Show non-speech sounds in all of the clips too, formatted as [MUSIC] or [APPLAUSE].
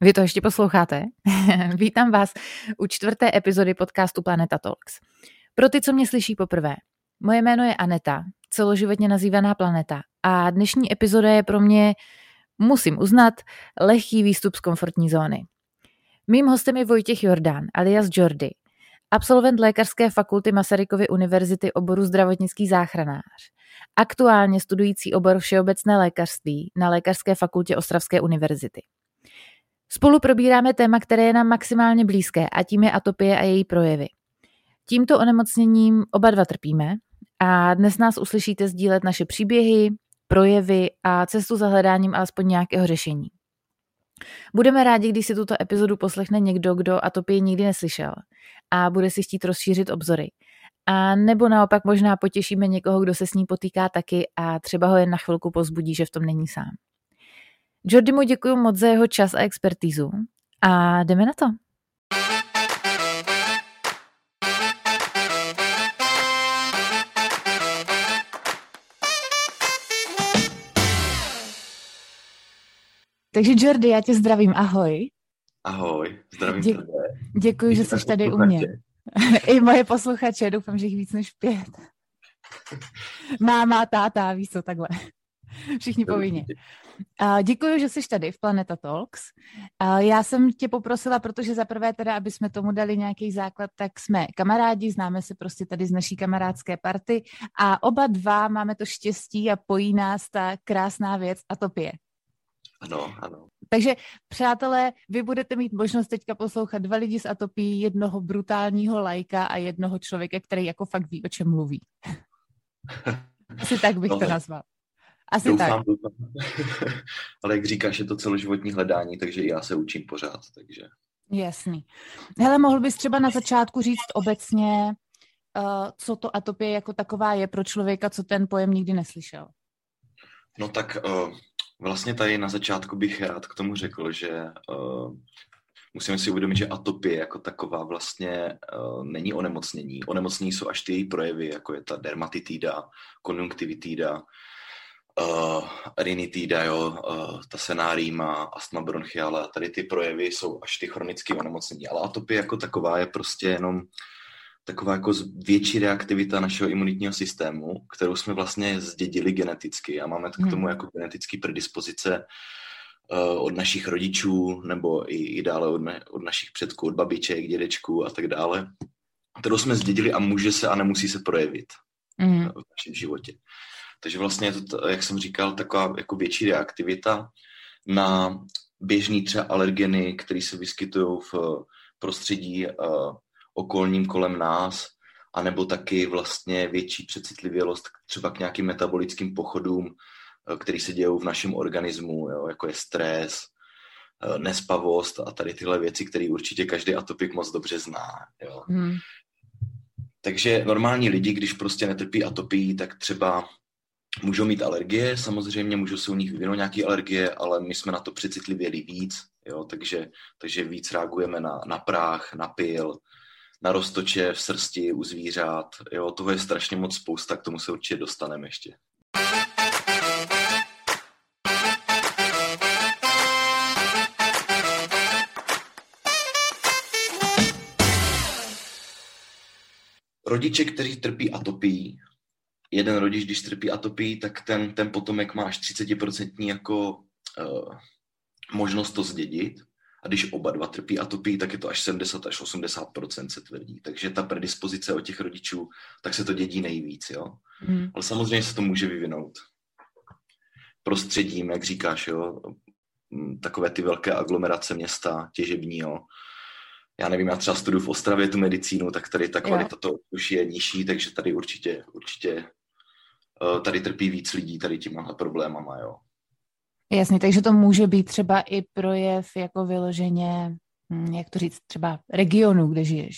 Vy to ještě posloucháte? [LAUGHS] Vítám vás u čtvrté epizody podcastu Planeta Talks. Pro ty, co mě slyší poprvé, moje jméno je Aneta, celoživotně nazývaná Planeta a dnešní epizoda je pro mě, musím uznat, lehký výstup z komfortní zóny. Mým hostem je Vojtěch Jordán, alias Jordy, absolvent Lékařské fakulty Masarykovy univerzity oboru zdravotnický záchranář, aktuálně studující obor všeobecné lékařství na Lékařské fakultě Ostravské univerzity. Spolu probíráme téma, které je nám maximálně blízké a tím je atopie a její projevy. Tímto onemocněním oba dva trpíme a dnes nás uslyšíte sdílet naše příběhy, projevy a cestu za hledáním alespoň nějakého řešení. Budeme rádi, když si tuto epizodu poslechne někdo, kdo atopii nikdy neslyšel a bude si chtít rozšířit obzory. A nebo naopak možná potěšíme někoho, kdo se s ní potýká taky a třeba ho jen na chvilku pozbudí, že v tom není sám. Jordimu děkuji moc za jeho čas a expertízu a jdeme na to. Takže Jordi, já tě zdravím, ahoj. Ahoj, zdravím Dě- tebe. Děkuji, že jsi tady u mě. [LAUGHS] I moje posluchače, doufám, že jich víc než pět. [LAUGHS] Máma, táta, víš co, takhle. [LAUGHS] Všichni povinně. Děkuji, že jsi tady v Planeta Talks. Já jsem tě poprosila, protože za prvé teda, aby jsme tomu dali nějaký základ, tak jsme kamarádi, známe se prostě tady z naší kamarádské party a oba dva máme to štěstí a pojí nás ta krásná věc a to pije. Ano, ano. Takže, přátelé, vy budete mít možnost teďka poslouchat dva lidi z Atopí, jednoho brutálního lajka a jednoho člověka, který jako fakt ví, o čem mluví. [LAUGHS] Asi tak bych no, to nazval. Asi doufám, tak. Doufám. [LAUGHS] Ale jak říkáš, je to celoživotní hledání, takže i já se učím pořád. Takže... Jasný. Hele, mohl bys třeba na začátku říct obecně, uh, co to atopie jako taková je pro člověka, co ten pojem nikdy neslyšel? No tak uh, vlastně tady na začátku bych rád k tomu řekl, že uh, musíme si uvědomit, že atopie jako taková vlastně uh, není onemocnění. Onemocnění jsou až ty její projevy, jako je ta dermatitída, konjunktivitída, uh, rinitída, jo, uh, ta senárýma, astma bronchiála, tady ty projevy jsou až ty chronické onemocnění. Ale atopie jako taková je prostě jenom taková jako větší reaktivita našeho imunitního systému, kterou jsme vlastně zdědili geneticky a máme k tomu hmm. jako genetické predispozice uh, od našich rodičů nebo i, i dále od, ne, od našich předků, od babiček, dědečků a tak dále, kterou jsme zdědili a může se a nemusí se projevit mm. v našem životě. Takže vlastně je to, jak jsem říkal, taková jako větší reaktivita na běžný třeba alergeny, které se vyskytují v prostředí uh, okolním kolem nás, anebo taky vlastně větší přecitlivělost třeba k nějakým metabolickým pochodům, uh, který se dějou v našem organismu, jo, jako je stres, nespavost a tady tyhle věci, které určitě každý atopik moc dobře zná. Jo. Hmm. Takže normální lidi, když prostě netrpí atopii, tak třeba Můžou mít alergie, samozřejmě můžou se u nich vyvinout nějaké alergie, ale my jsme na to přecitlivěli víc, jo, takže, takže víc reagujeme na, na práh, na pil, na roztoče v srsti u zvířat. Jo, toho je strašně moc spousta, k tomu se určitě dostaneme ještě. Rodiče, kteří trpí atopii, jeden rodič, když trpí atopii, tak ten, ten potomek má až 30% jako uh, možnost to zdědit. A když oba dva trpí atopii, tak je to až 70 až 80% se tvrdí. Takže ta predispozice od těch rodičů, tak se to dědí nejvíc, jo. Hmm. Ale samozřejmě se to může vyvinout prostředím, jak říkáš, jo, takové ty velké aglomerace města, těžební, jo. Já nevím, já třeba studuju v Ostravě tu medicínu, tak tady ta kvalita to už je nižší, takže tady určitě, určitě tady trpí víc lidí tady těma problémama, jo. Jasně, takže to může být třeba i projev jako vyloženě, hm, jak to říct, třeba regionu, kde žiješ.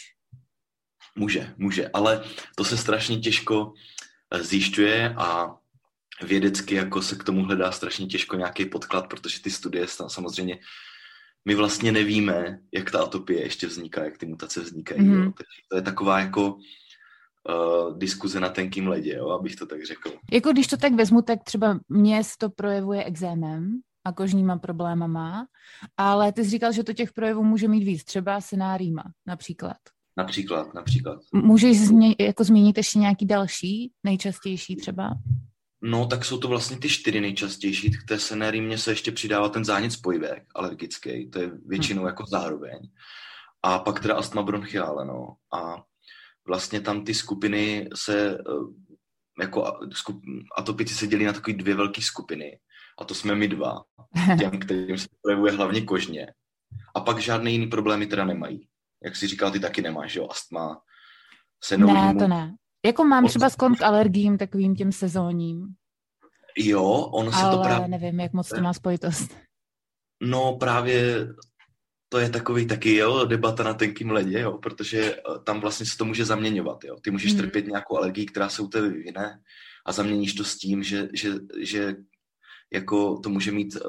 Může, může, ale to se strašně těžko eh, zjišťuje a vědecky jako se k tomu hledá strašně těžko nějaký podklad, protože ty studie samozřejmě my vlastně nevíme, jak ta atopie ještě vzniká, jak ty mutace vznikají. Mm. Jo. Takže to je taková jako uh, diskuze na tenkým ledě, jo, abych to tak řekl. Jako když to tak vezmu, tak třeba mě to projevuje exémem, a kožníma problémama, ale ty jsi říkal, že to těch projevů může mít víc, třeba synárýma například. Například, například. Můžeš změ, jako zmínit ještě nějaký další, nejčastější třeba? No, tak jsou to vlastně ty čtyři nejčastější. K té senérii se ještě přidává ten zánět spojivek alergický, to je většinou hmm. jako zároveň. A pak teda astma bronchiále, no. A vlastně tam ty skupiny se, eh, jako atopici se dělí na takové dvě velké skupiny. A to jsme my dva, [LAUGHS] těm, kterým se projevuje hlavně kožně. A pak žádné jiný problémy teda nemají. Jak si říkal, ty taky nemáš, jo, astma, senolímu. Ne, to ne. Jako mám třeba sklon k alergím, takovým těm sezónním. Jo, ono se Ale to právě... nevím, jak moc to má spojitost. No právě to je takový taky, jo, debata na tenkým ledě, jo, protože eh, tam vlastně se to může zaměňovat, jo. Ty můžeš mm. trpět nějakou alergii, která se u tebe vyvine a zaměníš to s tím, že, že, že jako to může mít eh,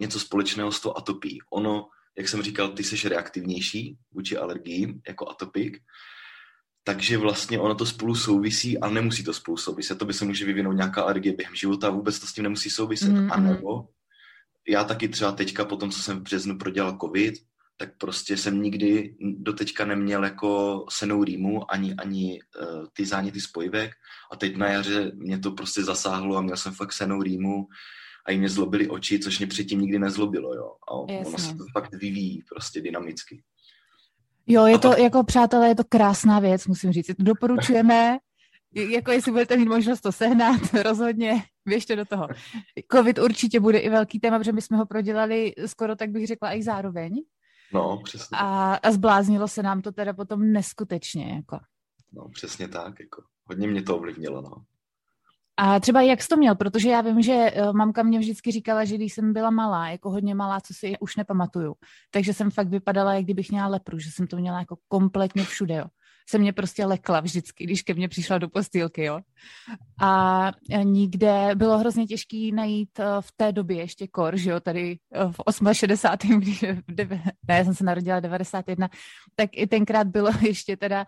něco společného s tou atopí. Ono, jak jsem říkal, ty jsi reaktivnější vůči alergiím jako atopik, takže vlastně ono to spolu souvisí a nemusí to spolu souviset. To by se může vyvinout nějaká alergie během života a vůbec to s tím nemusí souviset. Mm-hmm. A nebo já taky třeba teďka, po tom, co jsem v březnu prodělal covid, tak prostě jsem nikdy do teďka neměl jako senou rýmu, ani, ani uh, ty záněty spojivek a teď na jaře mě to prostě zasáhlo a měl jsem fakt senou rýmu a i mě zlobily oči, což mě předtím nikdy nezlobilo, jo. A Jasně. ono se to fakt vyvíjí prostě dynamicky. Jo, je to, pak... jako přátelé, je to krásná věc, musím říct. Doporučujeme, jako jestli budete mít možnost to sehnat, [LAUGHS] rozhodně běžte do toho. Covid určitě bude i velký téma, protože my jsme ho prodělali skoro, tak bych řekla, i zároveň. No, přesně. A, a zbláznilo se nám to teda potom neskutečně, jako. No, přesně tak, jako. Hodně mě to ovlivnilo, no. A třeba jak jsi to měl, protože já vím, že eh, mamka mě vždycky říkala, že když jsem byla malá, jako hodně malá, co si už nepamatuju, takže jsem fakt vypadala, jak kdybych měla lepru, že jsem to měla jako kompletně všude, jo se mě prostě lekla vždycky, když ke mně přišla do postýlky, jo. A nikde bylo hrozně těžký najít eh, v té době ještě kor, že jo, tady eh, v 68. [LAUGHS] Když, ne, já jsem se narodila 91, tak i tenkrát bylo [LAUGHS] ještě teda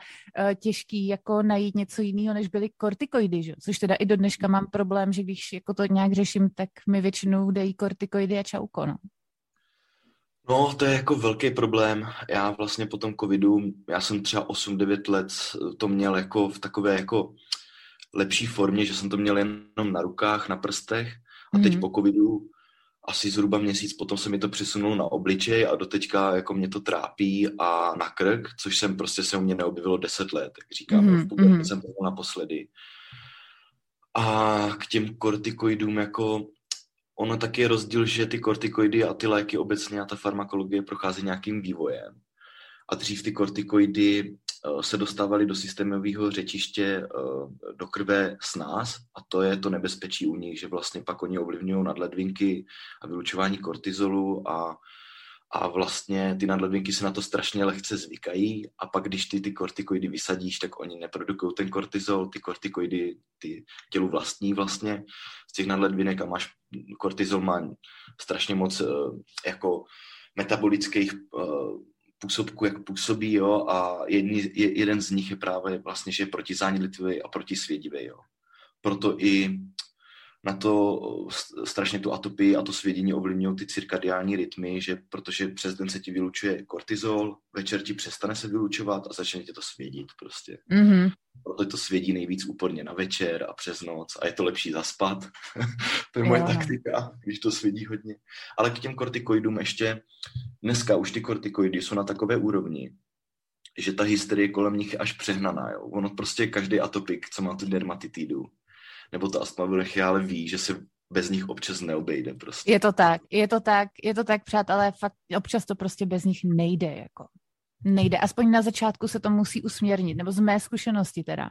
těžký jako najít něco jiného, než byly kortikoidy, že jo, což teda i do dneška mám problém, že když jako to nějak řeším, tak mi většinou dejí kortikoidy a čauko, no. No, to je jako velký problém. Já vlastně po tom covidu, já jsem třeba 8-9 let to měl jako v takové jako lepší formě, že jsem to měl jenom na rukách, na prstech a teď mm. po covidu asi zhruba měsíc potom se mi to přesunulo na obličej a doteďka jako mě to trápí a na krk, což jsem prostě se u mě neobjevilo 10 let, jak říkám, mm. v pubertě mm. jsem to naposledy. A k těm kortikoidům jako ono taky je rozdíl, že ty kortikoidy a ty léky obecně a ta farmakologie prochází nějakým vývojem. A dřív ty kortikoidy eh, se dostávaly do systémového řečiště eh, do krve s nás a to je to nebezpečí u nich, že vlastně pak oni ovlivňují nadledvinky a vylučování kortizolu a a vlastně ty nadledvinky se na to strašně lehce zvykají. A pak když ty ty kortikoidy vysadíš, tak oni neprodukují ten kortizol, ty kortikoidy ty tělu vlastní vlastně z těch nadledvinek a máš, kortizol má strašně moc uh, jako metabolických uh, působků, jak působí, jo, a jedni, jeden z nich je právě vlastně, že je protizánětlivý a protisvědivý, jo. Proto i na to strašně tu atopii a to svědění ovlivňují ty cirkadiální rytmy, že protože přes den se ti vylučuje kortizol, večer ti přestane se vylučovat a začne tě to svědit prostě. Mm-hmm. Proto to svědí nejvíc úporně na večer a přes noc a je to lepší zaspat. [LAUGHS] to je moje yeah. taktika, když to svědí hodně. Ale k těm kortikoidům ještě, dneska už ty kortikoidy jsou na takové úrovni, že ta hysterie kolem nich je až přehnaná. Jo. Ono prostě každý atopik, co má tu dermatitidu, nebo to astma ale ví, že se bez nich občas neobejde prostě. Je to tak, je to tak, je to tak, přátelé, fakt občas to prostě bez nich nejde, jako. Nejde, aspoň na začátku se to musí usměrnit, nebo z mé zkušenosti teda.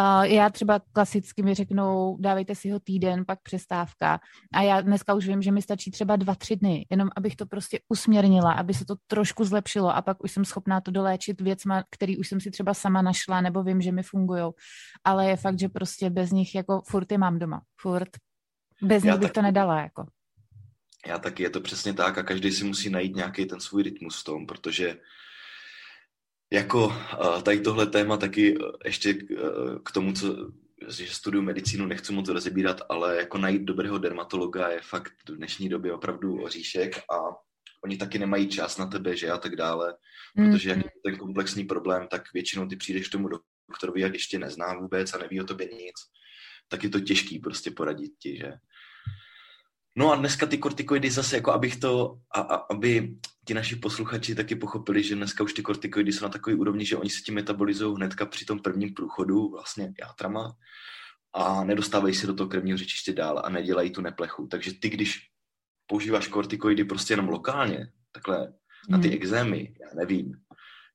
Uh, já třeba klasicky mi řeknou, dávejte si ho týden, pak přestávka. A já dneska už vím, že mi stačí třeba dva, tři dny, jenom abych to prostě usměrnila, aby se to trošku zlepšilo a pak už jsem schopná to doléčit věcma, který už jsem si třeba sama našla, nebo vím, že mi fungují. Ale je fakt, že prostě bez nich jako furt je mám doma. Furt. Bez nich já bych tak... to nedala, jako. Já taky, je to přesně tak a každý si musí najít nějaký ten svůj rytmus v tom, protože jako tady tohle téma taky ještě k tomu, co že studuju medicínu, nechci moc rozebírat, ale jako najít dobrého dermatologa je fakt v dnešní době opravdu oříšek a oni taky nemají čas na tebe, že a tak dále, protože jak je ten komplexní problém, tak většinou ty přijdeš k tomu doktorovi, jak ještě nezná vůbec a neví o tobě nic, tak je to těžký prostě poradit ti, že. No a dneska ty kortikoidy zase, jako abych to, a, a, aby ti naši posluchači taky pochopili, že dneska už ty kortikoidy jsou na takové úrovni, že oni se tím metabolizují hnedka při tom prvním průchodu vlastně játrama a nedostávají se do toho krevního řečiště dál a nedělají tu neplechu. Takže ty, když používáš kortikoidy prostě jenom lokálně, takhle na ty hmm. exémy, já nevím,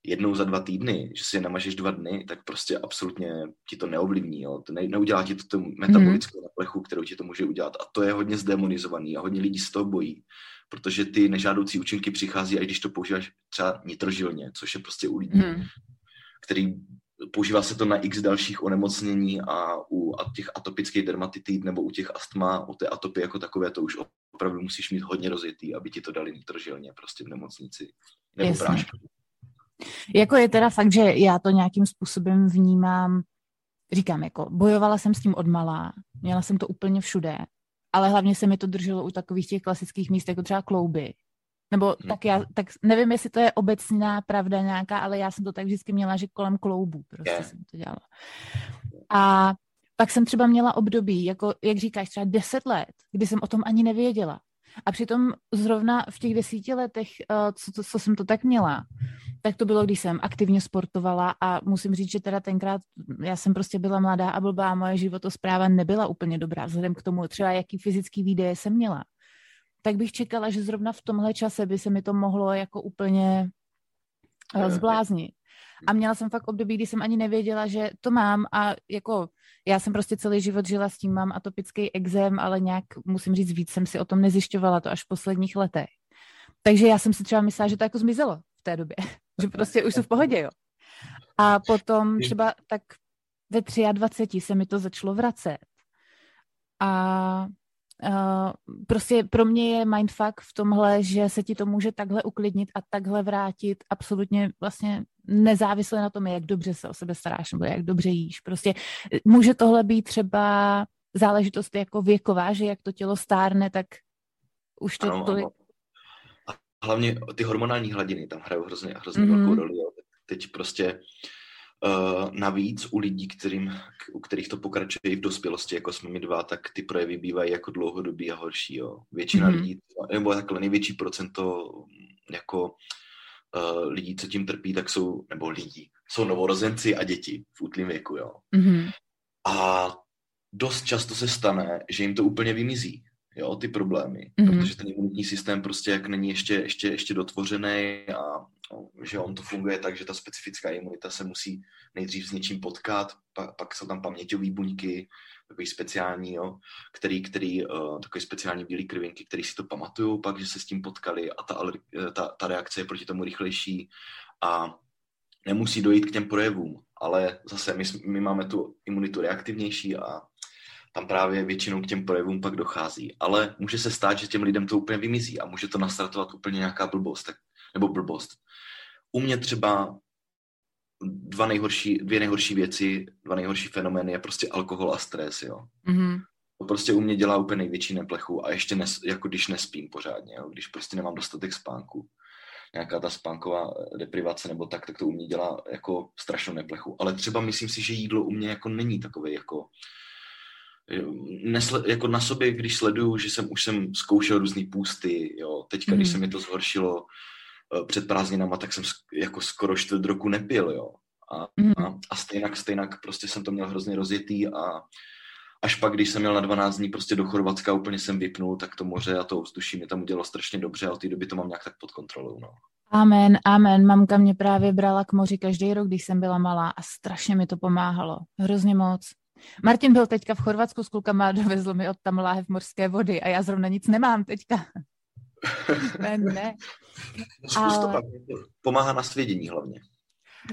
jednou za dva týdny, že si je namažeš dva dny, tak prostě absolutně ti to neovlivní. Jo? To ne, neudělá ti to tu metabolickou mm. naplechu, kterou ti to může udělat. A to je hodně zdemonizovaný a hodně lidí z toho bojí, protože ty nežádoucí účinky přichází, i když to používáš třeba nitrožilně, což je prostě u lidí, mm. který používá se to na x dalších onemocnění a u těch atopických dermatitid nebo u těch astma, u té atopy jako takové, to už opravdu musíš mít hodně rozjetý, aby ti to dali nitrožilně prostě v nemocnici. Nebo prášky. Jako je teda fakt, že já to nějakým způsobem vnímám, říkám, jako bojovala jsem s tím od malá, měla jsem to úplně všude, ale hlavně se mi to drželo u takových těch klasických míst, jako třeba klouby. Nebo hmm. tak já, tak nevím, jestli to je obecná pravda nějaká, ale já jsem to tak vždycky měla, že kolem kloubů prostě yeah. jsem to dělala. A pak jsem třeba měla období, jako jak říkáš, třeba deset let, kdy jsem o tom ani nevěděla. A přitom zrovna v těch desíti letech, eh, co, co, co jsem to tak měla, tak to bylo, když jsem aktivně sportovala a musím říct, že teda tenkrát já jsem prostě byla mladá a blbá a moje životospráva nebyla úplně dobrá, vzhledem k tomu třeba, jaký fyzický výdeje jsem měla. Tak bych čekala, že zrovna v tomhle čase by se mi to mohlo jako úplně eh, zbláznit. A měla jsem fakt období, kdy jsem ani nevěděla, že to mám a jako já jsem prostě celý život žila s tím, mám atopický exém, ale nějak, musím říct, víc jsem si o tom nezjišťovala, to až v posledních letech. Takže já jsem si třeba myslela, že to jako zmizelo v té době, [LAUGHS] že prostě už jsou v pohodě, jo. A potom třeba tak ve 23 se mi to začalo vracet. A Uh, prostě pro mě je mindfuck v tomhle, že se ti to může takhle uklidnit a takhle vrátit absolutně vlastně nezávisle na tom, jak dobře se o sebe staráš nebo jak dobře jíš. Prostě může tohle být třeba záležitost jako věková, že jak to tělo stárne, tak už to ano, tolik... A hlavně ty hormonální hladiny tam hrajou hrozně, hrozně mm-hmm. velkou roli. Jo. Teď prostě Uh, navíc u lidí, kterým, u kterých to pokračuje v dospělosti, jako jsme my dva, tak ty projevy bývají jako dlouhodobý a horší. Jo. Většina mm-hmm. lidí, nebo takhle největší procento jako uh, lidí, co tím trpí, tak jsou, nebo lidí, jsou novorozenci a děti v útlým věku. Jo. Mm-hmm. A dost často se stane, že jim to úplně vymizí jo, ty problémy, mm-hmm. protože ten imunitní systém prostě jak není ještě, ještě, ještě dotvořený a že on to funguje tak, že ta specifická imunita se musí nejdřív s něčím potkat, pak, pak jsou tam paměťové buňky, takový speciální, jo, který, který uh, takový speciální bílý krvinky, který si to pamatují, pak, že se s tím potkali a ta, eh, ta, ta reakce je proti tomu rychlejší a nemusí dojít k těm projevům, ale zase my, my máme tu imunitu reaktivnější a tam právě většinou k těm projevům pak dochází. Ale může se stát, že těm lidem to úplně vymizí a může to nastartovat úplně nějaká blbost. Tak, nebo blbost. U mě třeba dva nejhorší, dvě nejhorší věci, dva nejhorší fenomény je prostě alkohol a stres, jo. Mm-hmm. To prostě u mě dělá úplně největší neplechu a ještě nes, jako když nespím pořádně, jo, když prostě nemám dostatek spánku nějaká ta spánková deprivace nebo tak, tak to u mě dělá jako strašnou neplechu. Ale třeba myslím si, že jídlo u mě jako není takové jako nesle, jako na sobě, když sleduju, že jsem už jsem zkoušel různý půsty, jo, teďka, mm. když se mi to zhoršilo před prázdninama, tak jsem jako skoro čtvrt roku nepil, jo. A, mm. a, a stejnak, stejnak prostě jsem to měl hrozně rozjetý a až pak, když jsem měl na 12 dní prostě do Chorvatska, úplně jsem vypnul, tak to moře a to ovzduší mi tam udělalo strašně dobře a od té doby to mám nějak tak pod kontrolou, no. Amen, amen. Mamka mě právě brala k moři každý rok, když jsem byla malá a strašně mi to pomáhalo. Hrozně moc. Martin byl teďka v Chorvatsku s klukama a dovezl mi od tam láhev morské vody a já zrovna nic nemám teďka. Ne, ne. [LAUGHS] Ale... to pak. Pomáhá na svědění hlavně.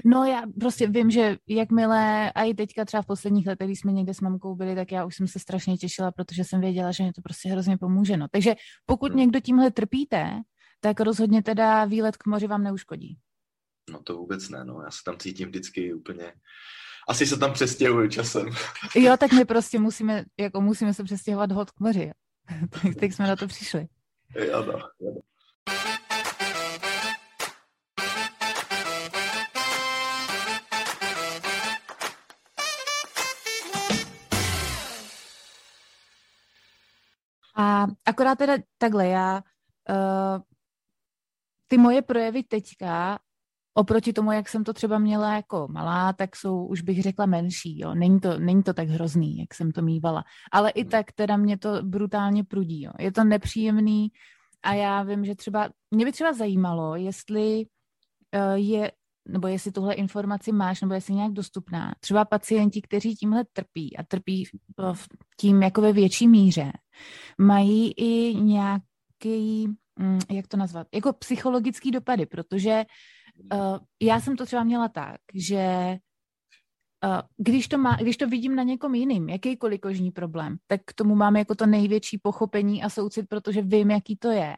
No já prostě vím, že jakmile, a i teďka třeba v posledních letech, když jsme někde s mamkou byli, tak já už jsem se strašně těšila, protože jsem věděla, že mi to prostě hrozně pomůže. No. Takže pokud hmm. někdo tímhle trpíte, tak rozhodně teda výlet k moři vám neuškodí. No to vůbec ne, no. Já se tam cítím vždycky úplně Asi se tam přestěhuju časem. Jo, tak my prostě musíme, jako musíme se přestěhovat hod k moři. [LAUGHS] tak, tak jsme na to přišli. Jo. No. A akorát teda takhle, já uh, ty moje projevy teďka oproti tomu, jak jsem to třeba měla jako malá, tak jsou, už bych řekla, menší. Jo. Není, to, není to tak hrozný, jak jsem to mývala. Ale i hmm. tak teda mě to brutálně prudí. Jo. Je to nepříjemný a já vím, že třeba, mě by třeba zajímalo, jestli uh, je, nebo jestli tuhle informaci máš, nebo jestli nějak dostupná. Třeba pacienti, kteří tímhle trpí a trpí tím jako ve větší míře, mají i nějaký, mm, jak to nazvat, jako psychologický dopady, protože uh, já jsem to třeba měla tak, že uh, když, to má, když to vidím na někom jiným, jakýkoliv kožní problém, tak k tomu mám jako to největší pochopení a soucit, protože vím, jaký to je.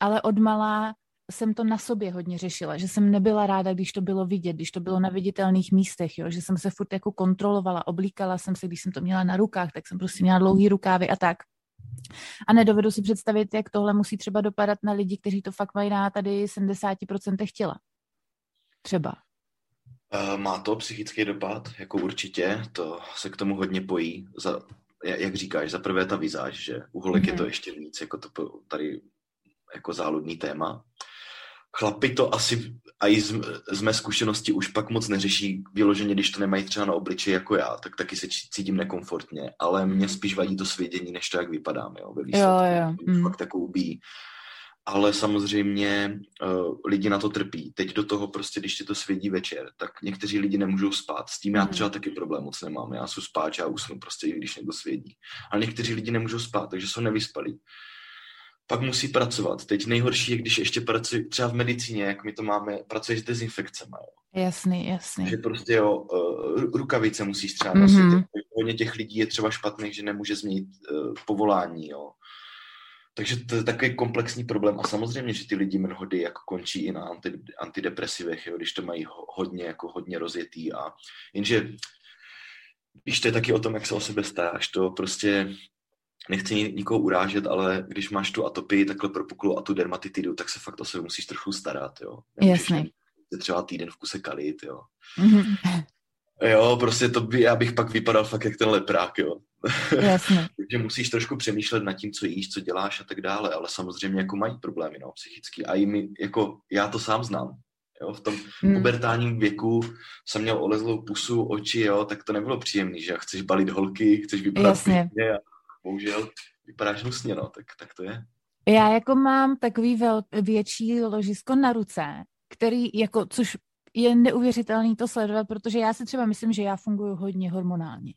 Ale od malá jsem to na sobě hodně řešila, že jsem nebyla ráda, když to bylo vidět, když to bylo na viditelných místech, jo, že jsem se furt jako kontrolovala, oblíkala jsem se, když jsem to měla na rukách, tak jsem prostě měla dlouhý rukávy a tak. A nedovedu si představit, jak tohle musí třeba dopadat na lidi, kteří to fakt mají na tady 70% těla. Třeba. Uh, má to psychický dopad, jako určitě, to se k tomu hodně pojí. Za, jak říkáš, za prvé ta vizáž, že u holek mm-hmm. je to mhm. ještě víc, jako to tady jako záludný téma. Chlapi to asi a i z, z mé zkušenosti už pak moc neřeší vyloženě, když to nemají třeba na obličeji jako já, tak taky se cítím nekomfortně, ale mě spíš vadí to svědění, než to, jak vypadám, jo, ve výsledku. Jo, jo. Mm. Fakt takovou bí ale samozřejmě uh, lidi na to trpí. Teď do toho prostě, když ti to svědí večer, tak někteří lidi nemůžou spát. S tím já hmm. třeba taky problém moc nemám. Já jsem spáč, já usnu prostě, i když někdo svědí. Ale někteří lidi nemůžou spát, takže jsou nevyspalí. Pak musí pracovat. Teď nejhorší je, když ještě pracuje třeba v medicíně, jak my to máme, pracuješ s dezinfekcemi. Jo. Jasný, jasný. Že prostě jo, uh, rukavice musíš třeba nosit. Mm-hmm. Hodně těch lidí je třeba špatných, že nemůže změnit uh, povolání, jo takže to je takový komplexní problém a samozřejmě, že ty lidi mnohdy jako končí i na anti, antidepresivech, jo, když to mají hodně, jako hodně rozjetý a jenže když to je taky o tom, jak se o sebe staráš, to prostě nechci nikoho urážet, ale když máš tu atopii takhle propuklou a tu dermatitidu, tak se fakt o sebe musíš trochu starat, jo. Jasně. třeba týden v kuse kalit, jo. Mm-hmm. Jo, prostě to by, já bych pak vypadal fakt jak ten leprák, jo. Jasně. [LAUGHS] Takže musíš trošku přemýšlet nad tím, co jíš, co děláš a tak dále, ale samozřejmě jako mají problémy, no, psychicky. A i my, jako, já to sám znám. Jo, v tom hmm. pubertálním věku jsem měl olezlou pusu, oči, jo, tak to nebylo příjemné, že chceš balit holky, chceš vypadat Jasně. a bohužel vypadáš hnusně, no, tak, tak to je. Já jako mám takový vel, větší ložisko na ruce, který jako, což je neuvěřitelný to sledovat, protože já si třeba myslím, že já funguji hodně hormonálně.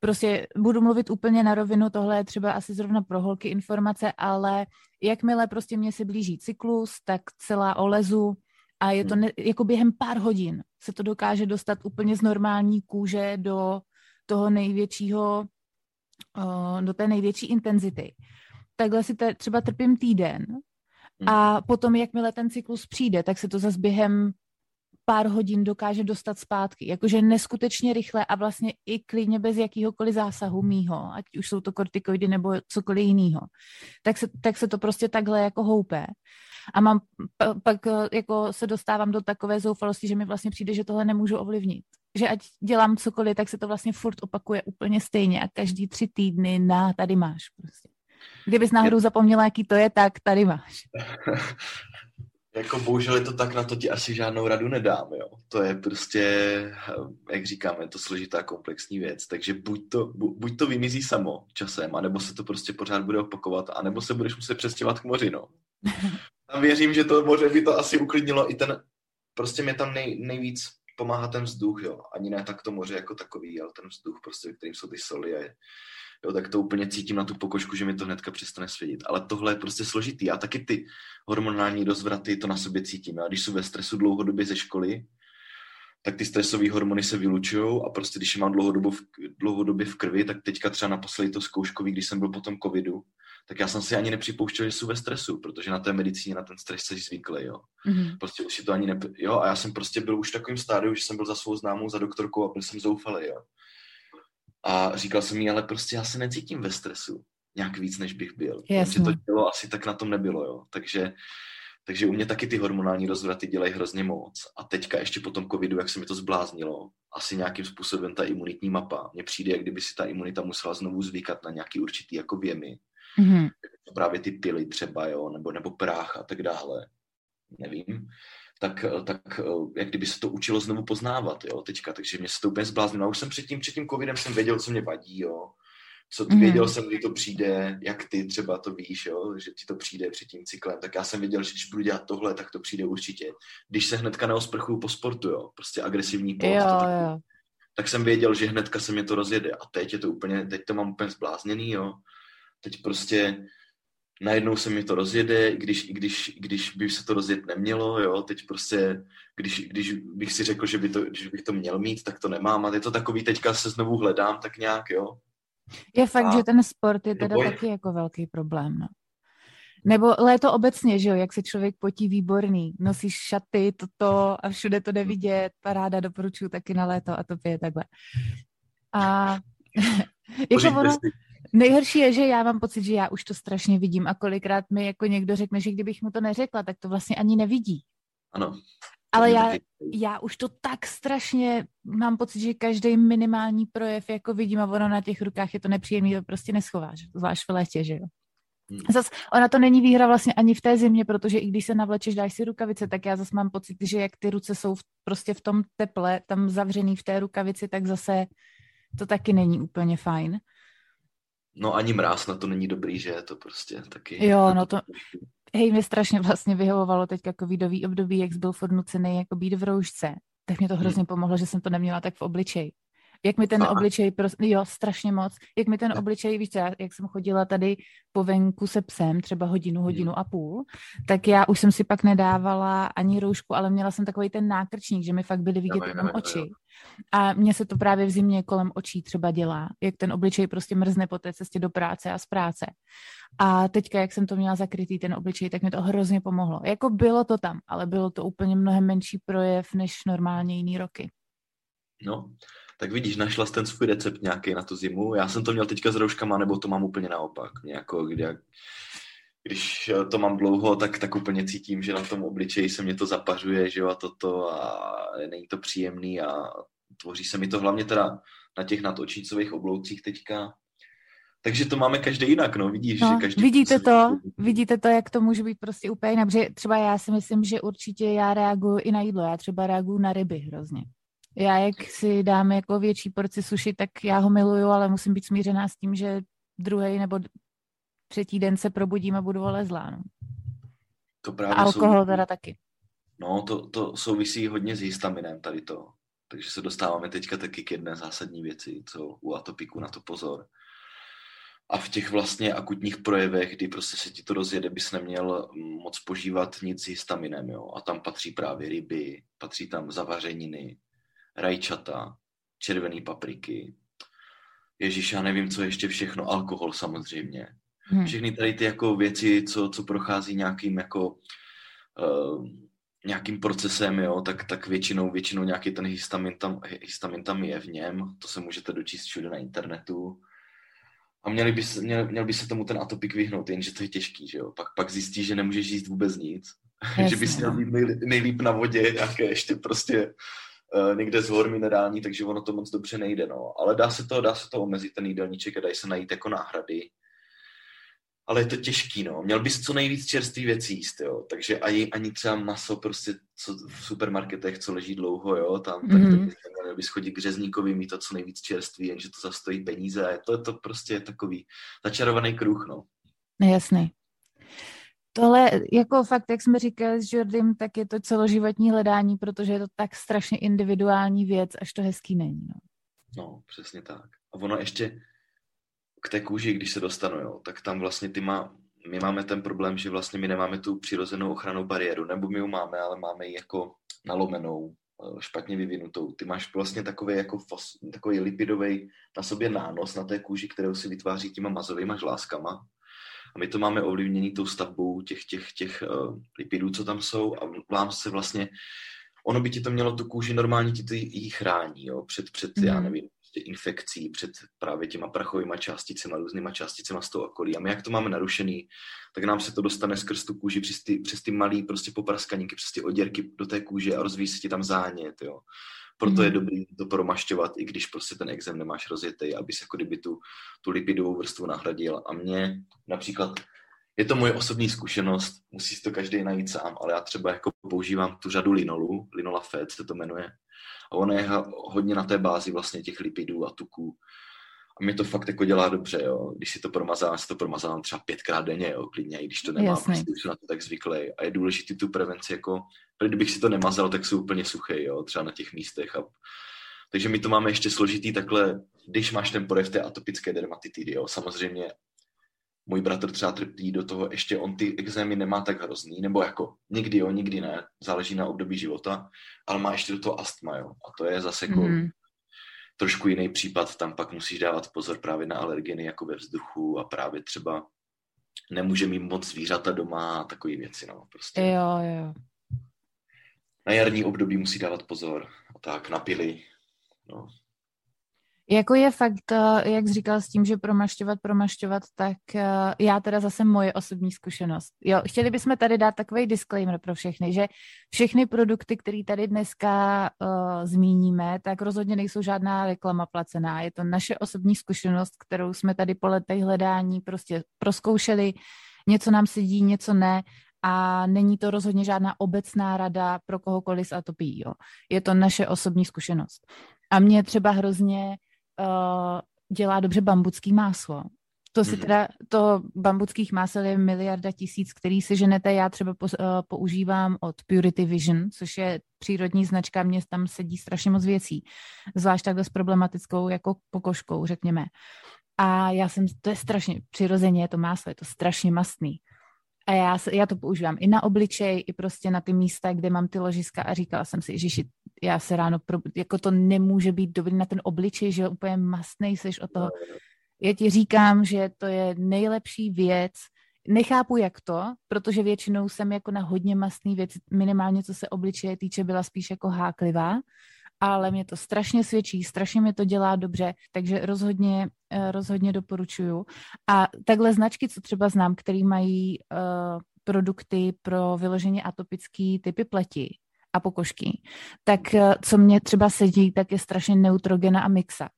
Prostě budu mluvit úplně na rovinu, tohle je třeba asi zrovna pro holky informace, ale jakmile prostě mě se blíží cyklus, tak celá olezu a je to hmm. ne, jako během pár hodin se to dokáže dostat úplně z normální kůže do toho největšího, do té největší intenzity. Takhle si te, třeba trpím týden a hmm. potom, jakmile ten cyklus přijde, tak se to zase během pár hodin dokáže dostat zpátky. Jakože neskutečně rychle a vlastně i klidně bez jakýhokoliv zásahu mýho, ať už jsou to kortikoidy nebo cokoliv jiného. Tak se, tak se to prostě takhle jako houpe. A mám, pak eh, jako se dostávám do takové zoufalosti, že mi vlastně přijde, že tohle nemůžu ovlivnit. Že ať dělám cokoliv, tak se to vlastně furt opakuje úplně stejně a každý tři týdny na tady máš prostě. Kdybys náhodou zapomněla, jaký to je, tak tady máš. [LAUGHS] Jako bohužel je to tak, na to ti asi žádnou radu nedám, jo. To je prostě, jak říkáme, to složitá komplexní věc, takže buď to, bu, buď to vymizí samo časem, anebo se to prostě pořád bude opakovat, anebo se budeš muset přestěhovat k moři, no. [LAUGHS] A věřím, že to moře by to asi uklidnilo i ten, prostě mě tam nej, nejvíc pomáhá ten vzduch, jo. Ani ne tak to moře jako takový, ale ten vzduch, prostě, kterým jsou ty soli a je, jo, tak to úplně cítím na tu pokožku, že mi to hnedka přestane svědit. Ale tohle je prostě složitý. A taky ty hormonální rozvraty to na sobě cítím. A když jsou ve stresu dlouhodobě ze školy, tak ty stresové hormony se vylučují a prostě když je mám dlouhodobě v, dlouhodobě v krvi, tak teďka třeba naposledy to zkouškový, když jsem byl po tom covidu, tak já jsem si ani nepřipouštěl, že jsou ve stresu, protože na té medicíně na ten stres jsi zvyklý, jo. Mm-hmm. Prostě už si to ani ne... Jo, a já jsem prostě byl už v takovým stádiu, že jsem byl za svou známou, za doktorkou a byl jsem zoufalý, jo. A říkal jsem jí, ale prostě já se necítím ve stresu nějak víc, než bych byl. Jasně. to tělo asi tak na tom nebylo, jo. Takže, takže u mě taky ty hormonální rozvraty dělají hrozně moc. A teďka ještě po tom covidu, jak se mi to zbláznilo, asi nějakým způsobem ta imunitní mapa, mně přijde, jak kdyby si ta imunita musela znovu zvykat na nějaký určitý jako věmy. Mm-hmm. Právě ty pily třeba, jo, nebo, nebo práh a tak dále. Nevím tak, tak jak kdyby se to učilo znovu poznávat, jo, teďka, takže mě se to úplně zbláznilo. A už jsem předtím, před tím covidem jsem věděl, co mě vadí, jo, co mm. věděl jsem, kdy to přijde, jak ty třeba to víš, jo, že ti to přijde před tím cyklem, tak já jsem věděl, že když budu dělat tohle, tak to přijde určitě. Když se hnedka neosprchuju po sportu, jo, prostě agresivní post, jo, tak, jo. tak jsem věděl, že hnedka se mě to rozjede a teď je to úplně, teď to mám úplně zblázněný, jo. Teď prostě najednou se mi to rozjede, když, když, když by se to rozjet nemělo, jo, teď prostě, když, když bych si řekl, že, by to, že bych to měl mít, tak to nemám a je to takový, teďka se znovu hledám tak nějak, jo. Je fakt, a... že ten sport je teda boj... taky jako velký problém, no. Nebo léto obecně, že jo, jak se člověk potí výborný, nosíš šaty, toto a všude to jde vidět, paráda, doporučuju taky na léto a to je takhle. A [LAUGHS] jako ono, nejhorší je, že já mám pocit, že já už to strašně vidím a kolikrát mi jako někdo řekne, že kdybych mu to neřekla, tak to vlastně ani nevidí. Ano. Ale já, já už to tak strašně mám pocit, že každý minimální projev jako vidím a ono na těch rukách je to nepříjemný, to prostě neschováš, zvlášť v létě, že jo. Hmm. Zas ona to není výhra vlastně ani v té zimě, protože i když se navlečeš, dáš si rukavice, tak já zase mám pocit, že jak ty ruce jsou v, prostě v tom teple, tam zavřený v té rukavici, tak zase to taky není úplně fajn. No ani mráz na to není dobrý, že je to prostě taky... Jo, no to, hej, mě strašně vlastně vyhovovalo teď covidový období, jak byl furt nucený jako být v roušce, tak mě to hrozně hmm. pomohlo, že jsem to neměla tak v obličeji. Jak mi ten Aha. obličej, prostě, jo, strašně moc, jak mi ten obličej, víš co, jak jsem chodila tady po venku se psem, třeba hodinu, hodinu hmm. a půl, tak já už jsem si pak nedávala ani roušku, ale měla jsem takový ten nákrčník, že mi fakt byly vidět jenom oči. A mně se to právě v zimě kolem očí třeba dělá, jak ten obličej prostě mrzne po té cestě do práce a z práce. A teďka, jak jsem to měla zakrytý, ten obličej, tak mi to hrozně pomohlo. Jako bylo to tam, ale bylo to úplně mnohem menší projev než normálně jiný roky. No, tak vidíš, našla jsi ten svůj recept nějaký na tu zimu. Já jsem to měl teďka s rouškama, nebo to mám úplně naopak. Mě jako, kdy, když to mám dlouho, tak, tak úplně cítím, že na tom obličeji se mě to zapařuje, že jo, a toto a není to příjemný a tvoří se mi to hlavně teda na těch nadočnicových obloucích teďka. Takže to máme každý jinak, no, vidíš, no, že každý... Vidíte to, vidíte to, jak to může být prostě úplně jinak, třeba já si myslím, že určitě já reaguju i na jídlo, já třeba reaguju na ryby hrozně. Já jak si dám jako větší porci suši, tak já ho miluju, ale musím být smířená s tím, že druhý nebo třetí den se probudím a budu zlá. No. To právě a alkohol jsou... teda taky. No, to, to souvisí hodně s histaminem tady to. Takže se dostáváme teďka taky k jedné zásadní věci, co u atopiku na to pozor. A v těch vlastně akutních projevech, kdy prostě se ti to rozjede, bys neměl moc požívat nic s histaminem, jo. A tam patří právě ryby, patří tam zavařeniny, rajčata, červené papriky, Ježíš, já nevím, co ještě všechno, alkohol samozřejmě. Hmm. Všechny tady ty jako věci, co, co prochází nějakým jako uh, nějakým procesem, jo, tak, tak většinou, většinou nějaký ten histamin tam, histamin tam je v něm, to se můžete dočíst všude na internetu. A měli by se, měl, měl by se tomu ten atopik vyhnout, jenže to je těžký, že jo. Pak, pak zjistí, že nemůžeš jíst vůbec nic. [LAUGHS] že bys měl být nejlíp, na vodě, nějaké ještě prostě někde z hor minerální, takže ono to moc dobře nejde, no. Ale dá se to, dá se to omezit, ten jídelníček a dají se najít jako náhrady ale je to těžký, no. Měl bys co nejvíc čerstvý věcí jíst, jo. Takže ani, ani třeba maso prostě co v supermarketech, co leží dlouho, jo, tam, tak mm-hmm. bys, měl bys chodit k řezníkovi, mít to co nejvíc čerství, jenže to zastojí peníze a je to, je to prostě je takový začarovaný kruh, no. Jasný. Tohle, jako fakt, jak jsme říkali s Jordym, tak je to celoživotní hledání, protože je to tak strašně individuální věc, až to hezký není, no. No, přesně tak. A ono ještě, k té kůži, když se dostanu, jo, tak tam vlastně ty má, my máme ten problém, že vlastně my nemáme tu přirozenou ochranou bariéru, nebo my ji máme, ale máme ji jako nalomenou, eh, špatně vyvinutou. Ty máš vlastně takový jako fos, takový lipidový na sobě nános na té kůži, kterou si vytváří těma mazovými žláskama. A my to máme ovlivněný tou stavbou těch, těch, těch uh, lipidů, co tam jsou a vám se vlastně, ono by ti to mělo tu kůži, normálně ti to jí chrání, jo, před, před mm. já nevím, prostě infekcí, před právě těma prachovými částicema, různýma částicema z toho okolí. A my jak to máme narušený, tak nám se to dostane skrz tu kůži přes ty, přes ty malý prostě popraskaníky, přes ty oděrky do té kůže a rozvíjí se ti tam zánět, jo. Proto je mhm. dobrý to promašťovat, i když prostě ten exém nemáš rozjetý, abys jako kdyby tu, tu lipidovou vrstvu nahradil. A mě například, je to moje osobní zkušenost, musí si to každý najít sám, ale já třeba jako používám tu řadu linolu, linola fed se to jmenuje, a ona je hodně na té bázi vlastně těch lipidů a tuků. A mě to fakt jako dělá dobře, jo. Když si to promazám, si to promazám třeba pětkrát denně, jo, klidně, i když to nemám, Jasný. prostě už na to tak zvyklý. A je důležité tu prevenci, jako, kdybych si to nemazal, tak jsou úplně suchý, jo, třeba na těch místech. A... Takže my to máme ještě složitý takhle, když máš ten projev té atopické dermatitidy, jo. Samozřejmě můj bratr třeba trpí do toho, ještě on ty exémy nemá tak hrozný, nebo jako někdy jo, nikdy ne, záleží na období života, ale má ještě do toho astma, jo. A to je zase jako mm trošku jiný případ, tam pak musíš dávat pozor právě na alergeny jako ve vzduchu a právě třeba nemůže mít moc zvířata doma a takové věci, no, prostě. Jo, jo. Na jarní období musí dávat pozor, a tak, na pily, no. Jako je fakt, eh, jak říkal s tím, že promašťovat, promašťovat, tak eh, já teda zase moje osobní zkušenost. Jo, chtěli bychom tady dát takový disclaimer pro všechny, že všechny produkty, které tady dneska uh, zmíníme, tak rozhodně nejsou žádná reklama placená. Je to naše osobní zkušenost, kterou jsme tady po letech hledání prostě proskoušeli. Něco nám sedí, něco ne a není to rozhodně žádná obecná rada pro kohokoliv s atopí. Jo. Je to naše osobní zkušenost. A mě třeba hrozně uh, dělá dobře bambucký máslo. To si mhm. teda, to bambuckých másel je miliarda tisíc, který si ženete. Já třeba po, uh, používám od Purity Vision, což je přírodní značka, mě tam sedí strašně moc věcí. Zvlášť takhle s problematickou jako pokožkou, řekněme. A já jsem, to je strašně, přirozeně je to máslo, je to strašně mastný. A já, já to používám i na obličej, i prostě na ty místa, kde mám ty ložiska a říkala jsem si, že já se ráno, pro, jako to nemůže být dobrý na ten obličej, že úplně mastnej seš o toho. Já ti říkám, že to je nejlepší věc, Nechápu, jak to, protože většinou jsem jako na hodně mastný věc, minimálně co se obličeje týče, byla spíš jako háklivá, ale mě to strašně svědčí, strašně mi to dělá dobře, takže rozhodně, eh, rozhodně doporučuju. A takhle značky, co třeba znám, které mají uh, produkty pro vyloženě atopické typy pleti a pokožky, tak uh, co mě třeba sedí, tak je strašně neutrogena a mixa.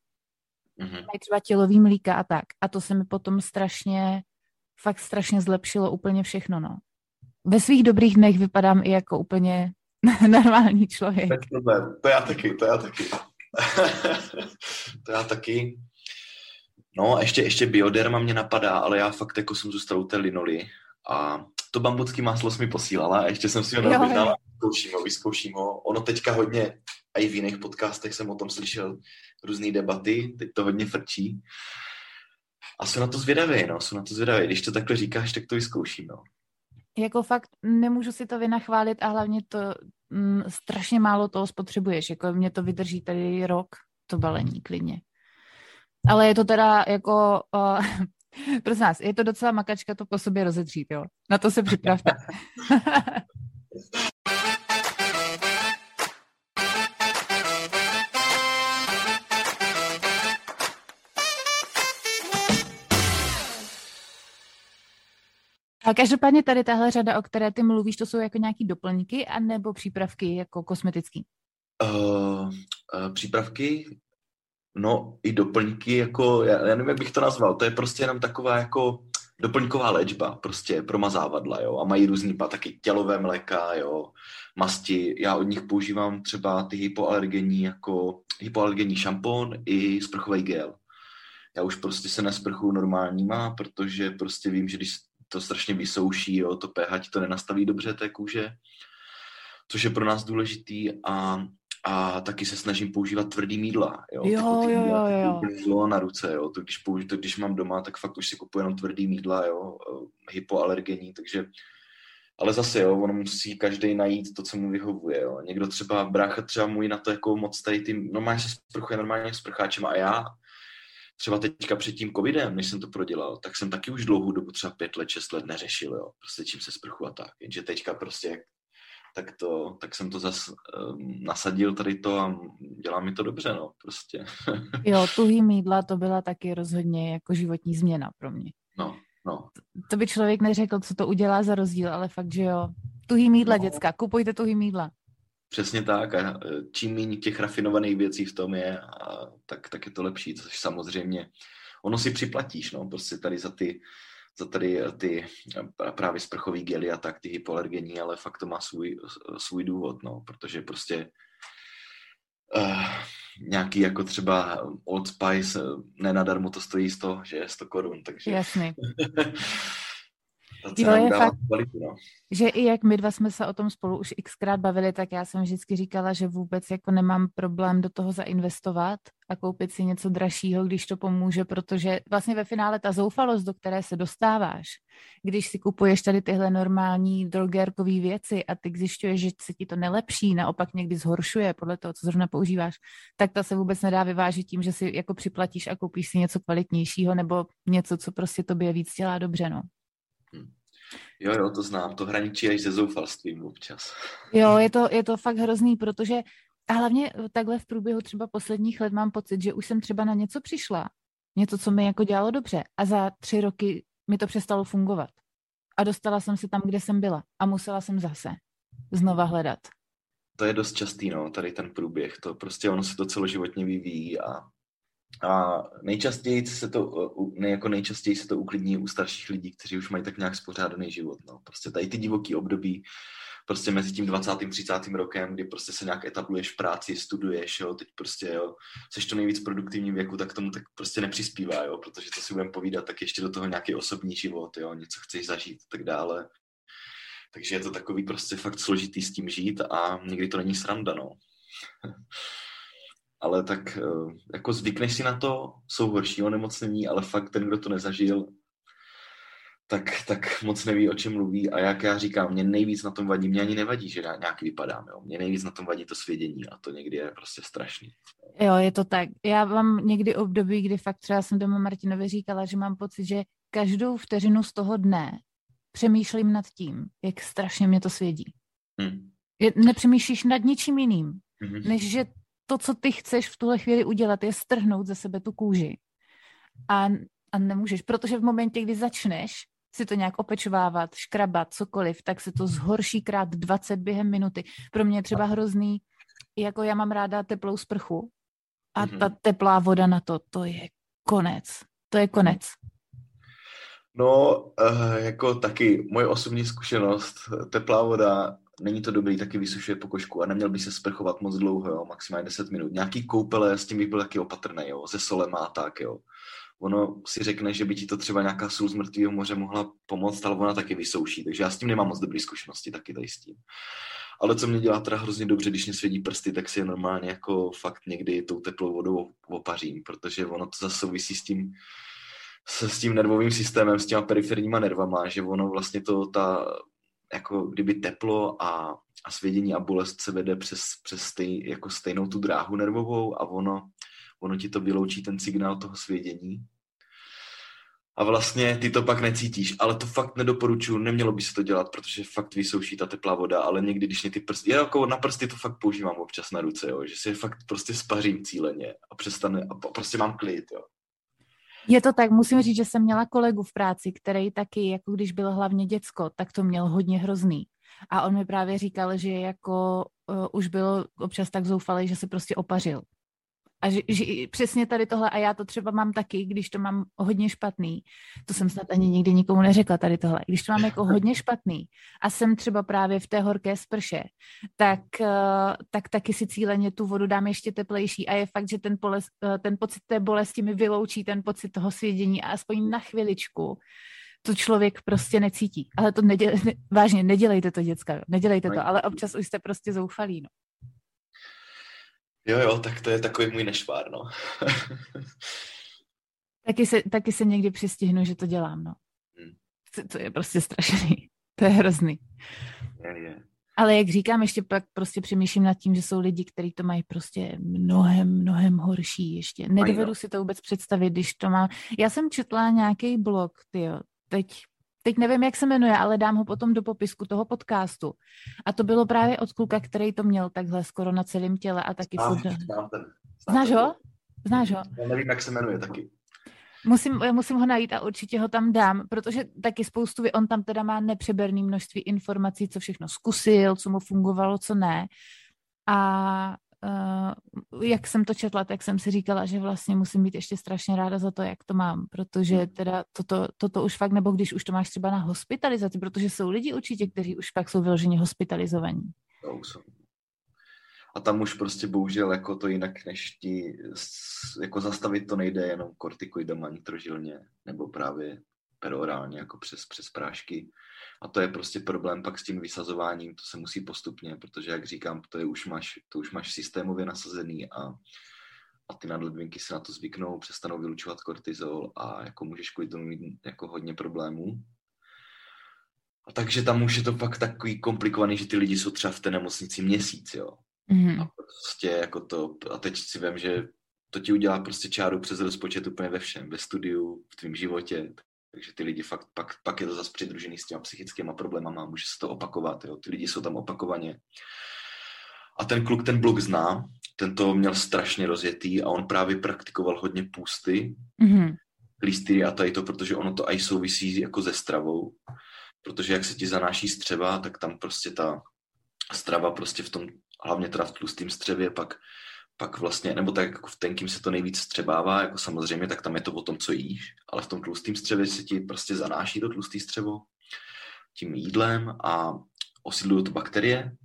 Mm-hmm. Mají třeba tělový mlíka a tak. A to se mi potom strašně, fakt strašně zlepšilo úplně všechno, no. Ve svých dobrých dnech vypadám i jako úplně [LAUGHS] normální člověk. To já taky, to já taky. [LAUGHS] to já taky. No a ještě, ještě bioderma mě napadá, ale já fakt jako jsem zůstal u té linoly a to bambucký máslo jsi mi posílala a ještě jsem si ho neobjednala. Vyzkouším ho, vyzkouším ho. Ono teďka hodně, a i v jiných podcastech jsem o tom slyšel různé debaty, teď to hodně frčí. A jsem na to zvědavý, no, jsem na to zvědavý. Když to takhle říkáš, tak to vyzkouším, no jako fakt nemůžu si to vynachválit a hlavně to mm, strašně málo toho spotřebuješ, jako mě to vydrží tady rok, to balení klidně. Ale je to teda jako, uh, [LAUGHS] prosím vás, je to docela makačka to po sobě rozedřít, jo. Na to se připravte. [LAUGHS] A každopádně tady tahle řada, o které ty mluvíš, to jsou jako nějaký doplňky anebo přípravky jako kosmetický? Uh, uh, přípravky, no i doplňky, jako, já, já nevím, jak bych to nazval, to je prostě jenom taková jako doplňková léčba, prostě promazávadla, jo, a mají různý taky tělové mléka, jo, masti, já od nich používám třeba ty hypoalergenní, jako hypoalergenní šampon i sprchový gel. Já už prostě se nesprchu normálníma, protože prostě vím, že když to strašně vysouší, jo, to pH ti to nenastaví dobře té kůže, což je pro nás důležitý a, a taky se snažím používat tvrdý mídla, jo, jo, ty, jo, jo, jo. na ruce, jo, to když, použi, to když mám doma, tak fakt už si kupuji jenom tvrdý mídla, jo, hypoalergenní, takže ale zase, jo, on musí každý najít to, co mu vyhovuje, jo. Někdo třeba, brácha třeba můj na to jako moc tady ty, normálně se sprchuje normálně sprcháčem a já třeba teďka před tím covidem, než jsem to prodělal, tak jsem taky už dlouhou dobu, třeba pět let, šest let neřešil, jo, prostě čím se sprchu a tak. Jenže teďka prostě, tak, to, tak jsem to zas um, nasadil tady to a dělá mi to dobře, no, prostě. [LAUGHS] jo, tuhý mídla to byla taky rozhodně jako životní změna pro mě. No, no. To by člověk neřekl, co to udělá za rozdíl, ale fakt, že jo. Tuhý mídla, no. děcka, kupujte tuhý mídla. Přesně tak a e, čím méně těch rafinovaných věcí v tom je, a tak, tak je to lepší, což samozřejmě ono si připlatíš, no, prostě tady za ty, za tady ty právě sprchový gely a tak, ty hypoalergení, ale fakt to má svůj, svůj důvod, no, protože prostě uh, nějaký jako třeba Old Spice, nenadarmo to stojí 100, že je 100 korun, takže... Jasný. [LAUGHS] jo, je fakt, kvalitu, no. že i jak my dva jsme se o tom spolu už xkrát bavili, tak já jsem vždycky říkala, že vůbec jako nemám problém do toho zainvestovat a koupit si něco dražšího, když to pomůže, protože vlastně ve finále ta zoufalost, do které se dostáváš, když si kupuješ tady tyhle normální drogérkové věci a ty zjišťuješ, že se ti to nelepší, naopak někdy zhoršuje podle toho, co zrovna používáš, tak ta se vůbec nedá vyvážit tím, že si jako připlatíš a koupíš si něco kvalitnějšího nebo něco, co prostě tobě víc dělá dobře, no. Hmm. Jo, jo, to znám, to hraničí až se zoufalstvím občas. Jo, je to, je to fakt hrozný, protože a hlavně takhle v průběhu třeba posledních let mám pocit, že už jsem třeba na něco přišla, něco, co mi jako dělalo dobře a za tři roky mi to přestalo fungovat. A dostala jsem se tam, kde jsem byla a musela jsem zase znova hledat. To je dost častý, no, tady ten průběh. To prostě ono se to celoživotně vyvíjí a a nejčastěji se to, ne jako nejčastěji se to uklidní u starších lidí, kteří už mají tak nějak spořádaný život. No. Prostě tady ty divoký období, prostě mezi tím 20. 30. rokem, kdy prostě se nějak etabluješ v práci, studuješ, jo, teď prostě, jo, seš to nejvíc produktivním věku, tak tomu tak prostě nepřispívá, jo, protože to si budeme povídat, tak ještě do toho nějaký osobní život, jo, něco chceš zažít, tak dále. Takže je to takový prostě fakt složitý s tím žít a někdy to není sranda, no. [LAUGHS] ale tak eh, jako zvykneš si na to, jsou horší onemocnění, ale fakt ten, kdo to nezažil, tak, tak moc neví, o čem mluví a jak já říkám, mě nejvíc na tom vadí, mě ani nevadí, že nějak vypadám, jo. mě nejvíc na tom vadí to svědění a to někdy je prostě strašný. Jo, je to tak. Já mám někdy období, kdy fakt třeba jsem doma Martinovi říkala, že mám pocit, že každou vteřinu z toho dne přemýšlím nad tím, jak strašně mě to svědí. Hmm. Je, nepřemýšlíš nad ničím jiným, hmm. než že to, co ty chceš v tuhle chvíli udělat, je strhnout ze sebe tu kůži. A, a nemůžeš, protože v momentě, kdy začneš si to nějak opečovávat, škrabat, cokoliv, tak se to zhorší krát 20 během minuty. Pro mě je třeba hrozný, jako já mám ráda teplou sprchu a mm-hmm. ta teplá voda na to, to je konec. To je konec. No, uh, jako taky moje osobní zkušenost, teplá voda není to dobrý, taky vysušuje pokožku a neměl by se sprchovat moc dlouho, jo, maximálně 10 minut. Nějaký koupele, s tím bych byl taky opatrný, jo, se solem a tak, jo. Ono si řekne, že by ti to třeba nějaká sůl z mrtvého moře mohla pomoct, ale ona taky vysouší, takže já s tím nemám moc dobré zkušenosti taky tady s tím. Ale co mě dělá teda hrozně dobře, když mě svědí prsty, tak si je normálně jako fakt někdy tou teplou vodou opařím, protože ono to zase souvisí s tím, s, s tím nervovým systémem, s těma periferníma nervama, že ono vlastně to, ta jako kdyby teplo a, a svědění a bolest se vede přes, přes stej, jako stejnou tu dráhu nervovou a ono, ono ti to vyloučí ten signál toho svědění. A vlastně ty to pak necítíš, ale to fakt nedoporučuji, nemělo by se to dělat, protože fakt vysouší ta teplá voda, ale někdy, když mě ty prsty, já jako na prsty to fakt používám občas na ruce, jo, že si je fakt prostě spařím cíleně a přestane, a prostě mám klid, jo. Je to tak, musím říct, že jsem měla kolegu v práci, který taky, jako když byl hlavně děcko, tak to měl hodně hrozný. A on mi právě říkal, že jako uh, už byl občas tak zoufalý, že se prostě opařil. A že, že přesně tady tohle, a já to třeba mám taky, když to mám hodně špatný, to jsem snad ani nikdy nikomu neřekla tady tohle, když to mám jako hodně špatný a jsem třeba právě v té horké sprše, tak, eh, tak taky si cíleně tu vodu dám ještě teplejší a je fakt, že ten, poles, eh, ten pocit té bolesti mi vyloučí ten pocit toho svědění a aspoň na chviličku to člověk prostě necítí. Ale to neděl, ne, vážně, nedělejte to, děcka, nedělejte to, ale občas už jste prostě zoufalí, no. Jo, jo, tak to je takový můj nešvár, no. [LAUGHS] taky, se, taky se někdy přistihnu, že to dělám, no. Hmm. To, to je prostě strašný. To je hrozný. Je, je. Ale jak říkám, ještě pak prostě přemýšlím nad tím, že jsou lidi, kteří to mají prostě mnohem, mnohem horší ještě. Nedovedu si to vůbec představit, když to má. Já jsem četla nějaký blog, tyjo, teď teď nevím, jak se jmenuje, ale dám ho potom do popisku toho podcastu. A to bylo právě od kluka, který to měl takhle skoro na celém těle a taky znám, furt... Znám ten, znám Znáš ho? Znáš ho? Já nevím, jak se jmenuje taky. Musím, musím ho najít a určitě ho tam dám, protože taky spoustu, on tam teda má nepřeberný množství informací, co všechno zkusil, co mu fungovalo, co ne. A uh, jak jsem to četla, tak jsem si říkala, že vlastně musím být ještě strašně ráda za to, jak to mám, protože hmm. teda toto, toto už fakt, nebo když už to máš třeba na hospitalizaci, protože jsou lidi určitě, kteří už fakt jsou vyloženě hospitalizovaní. No, jsou. A tam už prostě bohužel jako to jinak než ti, jako zastavit to nejde jenom kortikoidama nitrožilně, nebo právě perorálně, jako přes, přes prášky. A to je prostě problém pak s tím vysazováním, to se musí postupně, protože jak říkám, to, je už máš, to už máš systémově nasazený a, a ty nadledvinky se na to zvyknou, přestanou vylučovat kortizol a jako můžeš kvůli tomu mít jako hodně problémů. A takže tam už je to pak takový komplikovaný, že ty lidi jsou třeba v té nemocnici měsíc, jo. Mm-hmm. A prostě jako to, a teď si vím, že to ti udělá prostě čáru přes rozpočet úplně ve všem, ve studiu, v tvém životě, takže ty lidi fakt, pak, pak je to zase přidružený s těma psychickými problémama, může se to opakovat, jo. ty lidi jsou tam opakovaně. A ten kluk ten blok zná, ten to měl strašně rozjetý a on právě praktikoval hodně půsty, mm-hmm. listy a tady to, protože ono to i souvisí jako ze stravou, protože jak se ti zanáší střeva, tak tam prostě ta strava prostě v tom, hlavně teda v tlustém střevě, pak pak vlastně, nebo tak jako v tenkým se to nejvíc střebává, jako samozřejmě, tak tam je to o tom, co jíš, ale v tom tlustém střevě se ti prostě zanáší to tlustý střevo tím jídlem a osídlují to bakterie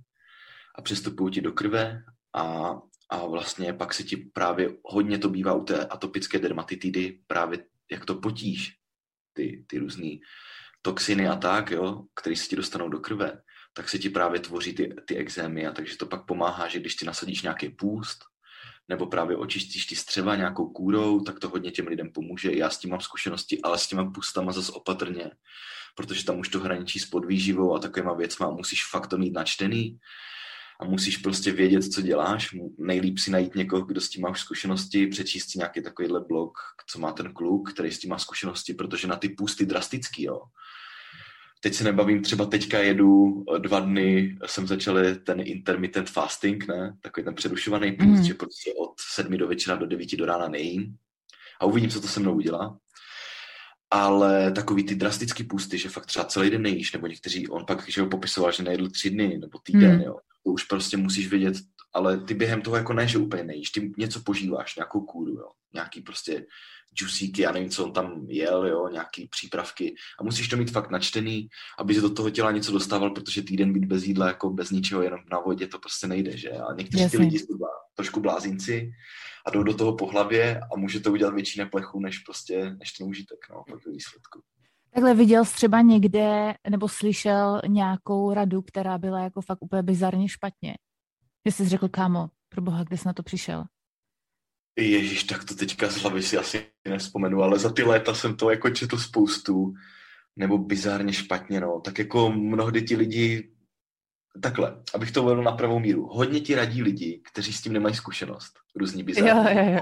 a přestupují ti do krve a, a vlastně pak se ti právě hodně to bývá u té atopické dermatitidy, právě jak to potíš, ty, ty různé toxiny a tak, jo, které se ti dostanou do krve, tak se ti právě tvoří ty, ty exémy a takže to pak pomáhá, že když ti nasadíš nějaký půst, nebo právě očistíš ty střeva nějakou kůrou, tak to hodně těm lidem pomůže. Já s tím mám zkušenosti, ale s těma pustama zase opatrně, protože tam už to hraničí s podvýživou a takovýma věcma musíš fakt to mít načtený a musíš prostě vědět, co děláš. Nejlíp si najít někoho, kdo s tím má už zkušenosti, přečíst si nějaký takovýhle blog, co má ten kluk, který s tím má zkušenosti, protože na ty pusty drastický, jo teď se nebavím, třeba teďka jedu eh, dva dny, jsem začal ten intermittent fasting, ne? Takový ten přerušovaný půst, mm. že prostě od sedmi do večera do devíti do rána nejím. A uvidím, co to se mnou udělá. Ale takový ty drastický půsty, že fakt třeba celý den nejíš, nebo někteří, on pak, že ho popisoval, že nejedl tři dny nebo týden, mm. jo. To už prostě musíš vědět, ale ty během toho jako ne, že úplně nejíš, ty něco požíváš, nějakou kůru, jo. Nějaký prostě juicíky, já nevím, co on tam jel, jo, nějaký přípravky a musíš to mít fakt načtený, aby se do toho těla něco dostával, protože týden být bez jídla, jako bez ničeho, jenom na vodě, to prostě nejde, že? A někteří Jasně. ty lidi jsou trošku blázinci a jdou do toho po hlavě a může to udělat větší neplechu, než prostě, než ten užitek, no, pro výsledku. Takhle viděl jsi třeba někde, nebo slyšel nějakou radu, která byla jako fakt úplně bizarně špatně? Že jsi řekl, kámo, pro boha, kde jsi na to přišel? Ježíš, tak to teďka z hlavy si asi nespomenu, ale za ty léta jsem to jako četl spoustu, nebo bizárně špatně, no. Tak jako mnohdy ti lidi, takhle, abych to uvedl na pravou míru, hodně ti radí lidi, kteří s tím nemají zkušenost, různí bizární. Jo, jo, jo.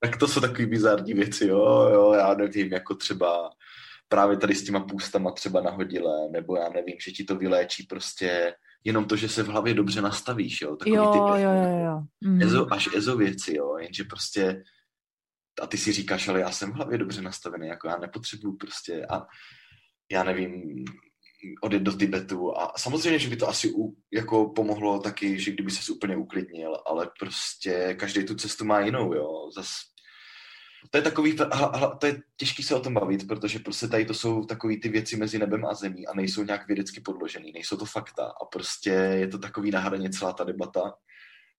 Tak to jsou takové bizární věci, jo, jo, já nevím, jako třeba právě tady s těma půstama třeba nahodilé, nebo já nevím, že ti to vyléčí prostě jenom to, že se v hlavě dobře nastavíš, jo, takový jo, ty jo, jo, jo. Mm. Ezo, až ezo věci, jo, jenže prostě a ty si říkáš, ale já jsem v hlavě dobře nastavený, jako já nepotřebuju prostě a já nevím, odjet do Tibetu a samozřejmě, že by to asi u, jako pomohlo taky, že kdyby se úplně uklidnil, ale prostě každý tu cestu má jinou, jo, zas to je takový, to je těžký se o tom bavit, protože prostě tady to jsou takové ty věci mezi nebem a zemí a nejsou nějak vědecky podložený, nejsou to fakta a prostě je to takový na hraně celá ta debata.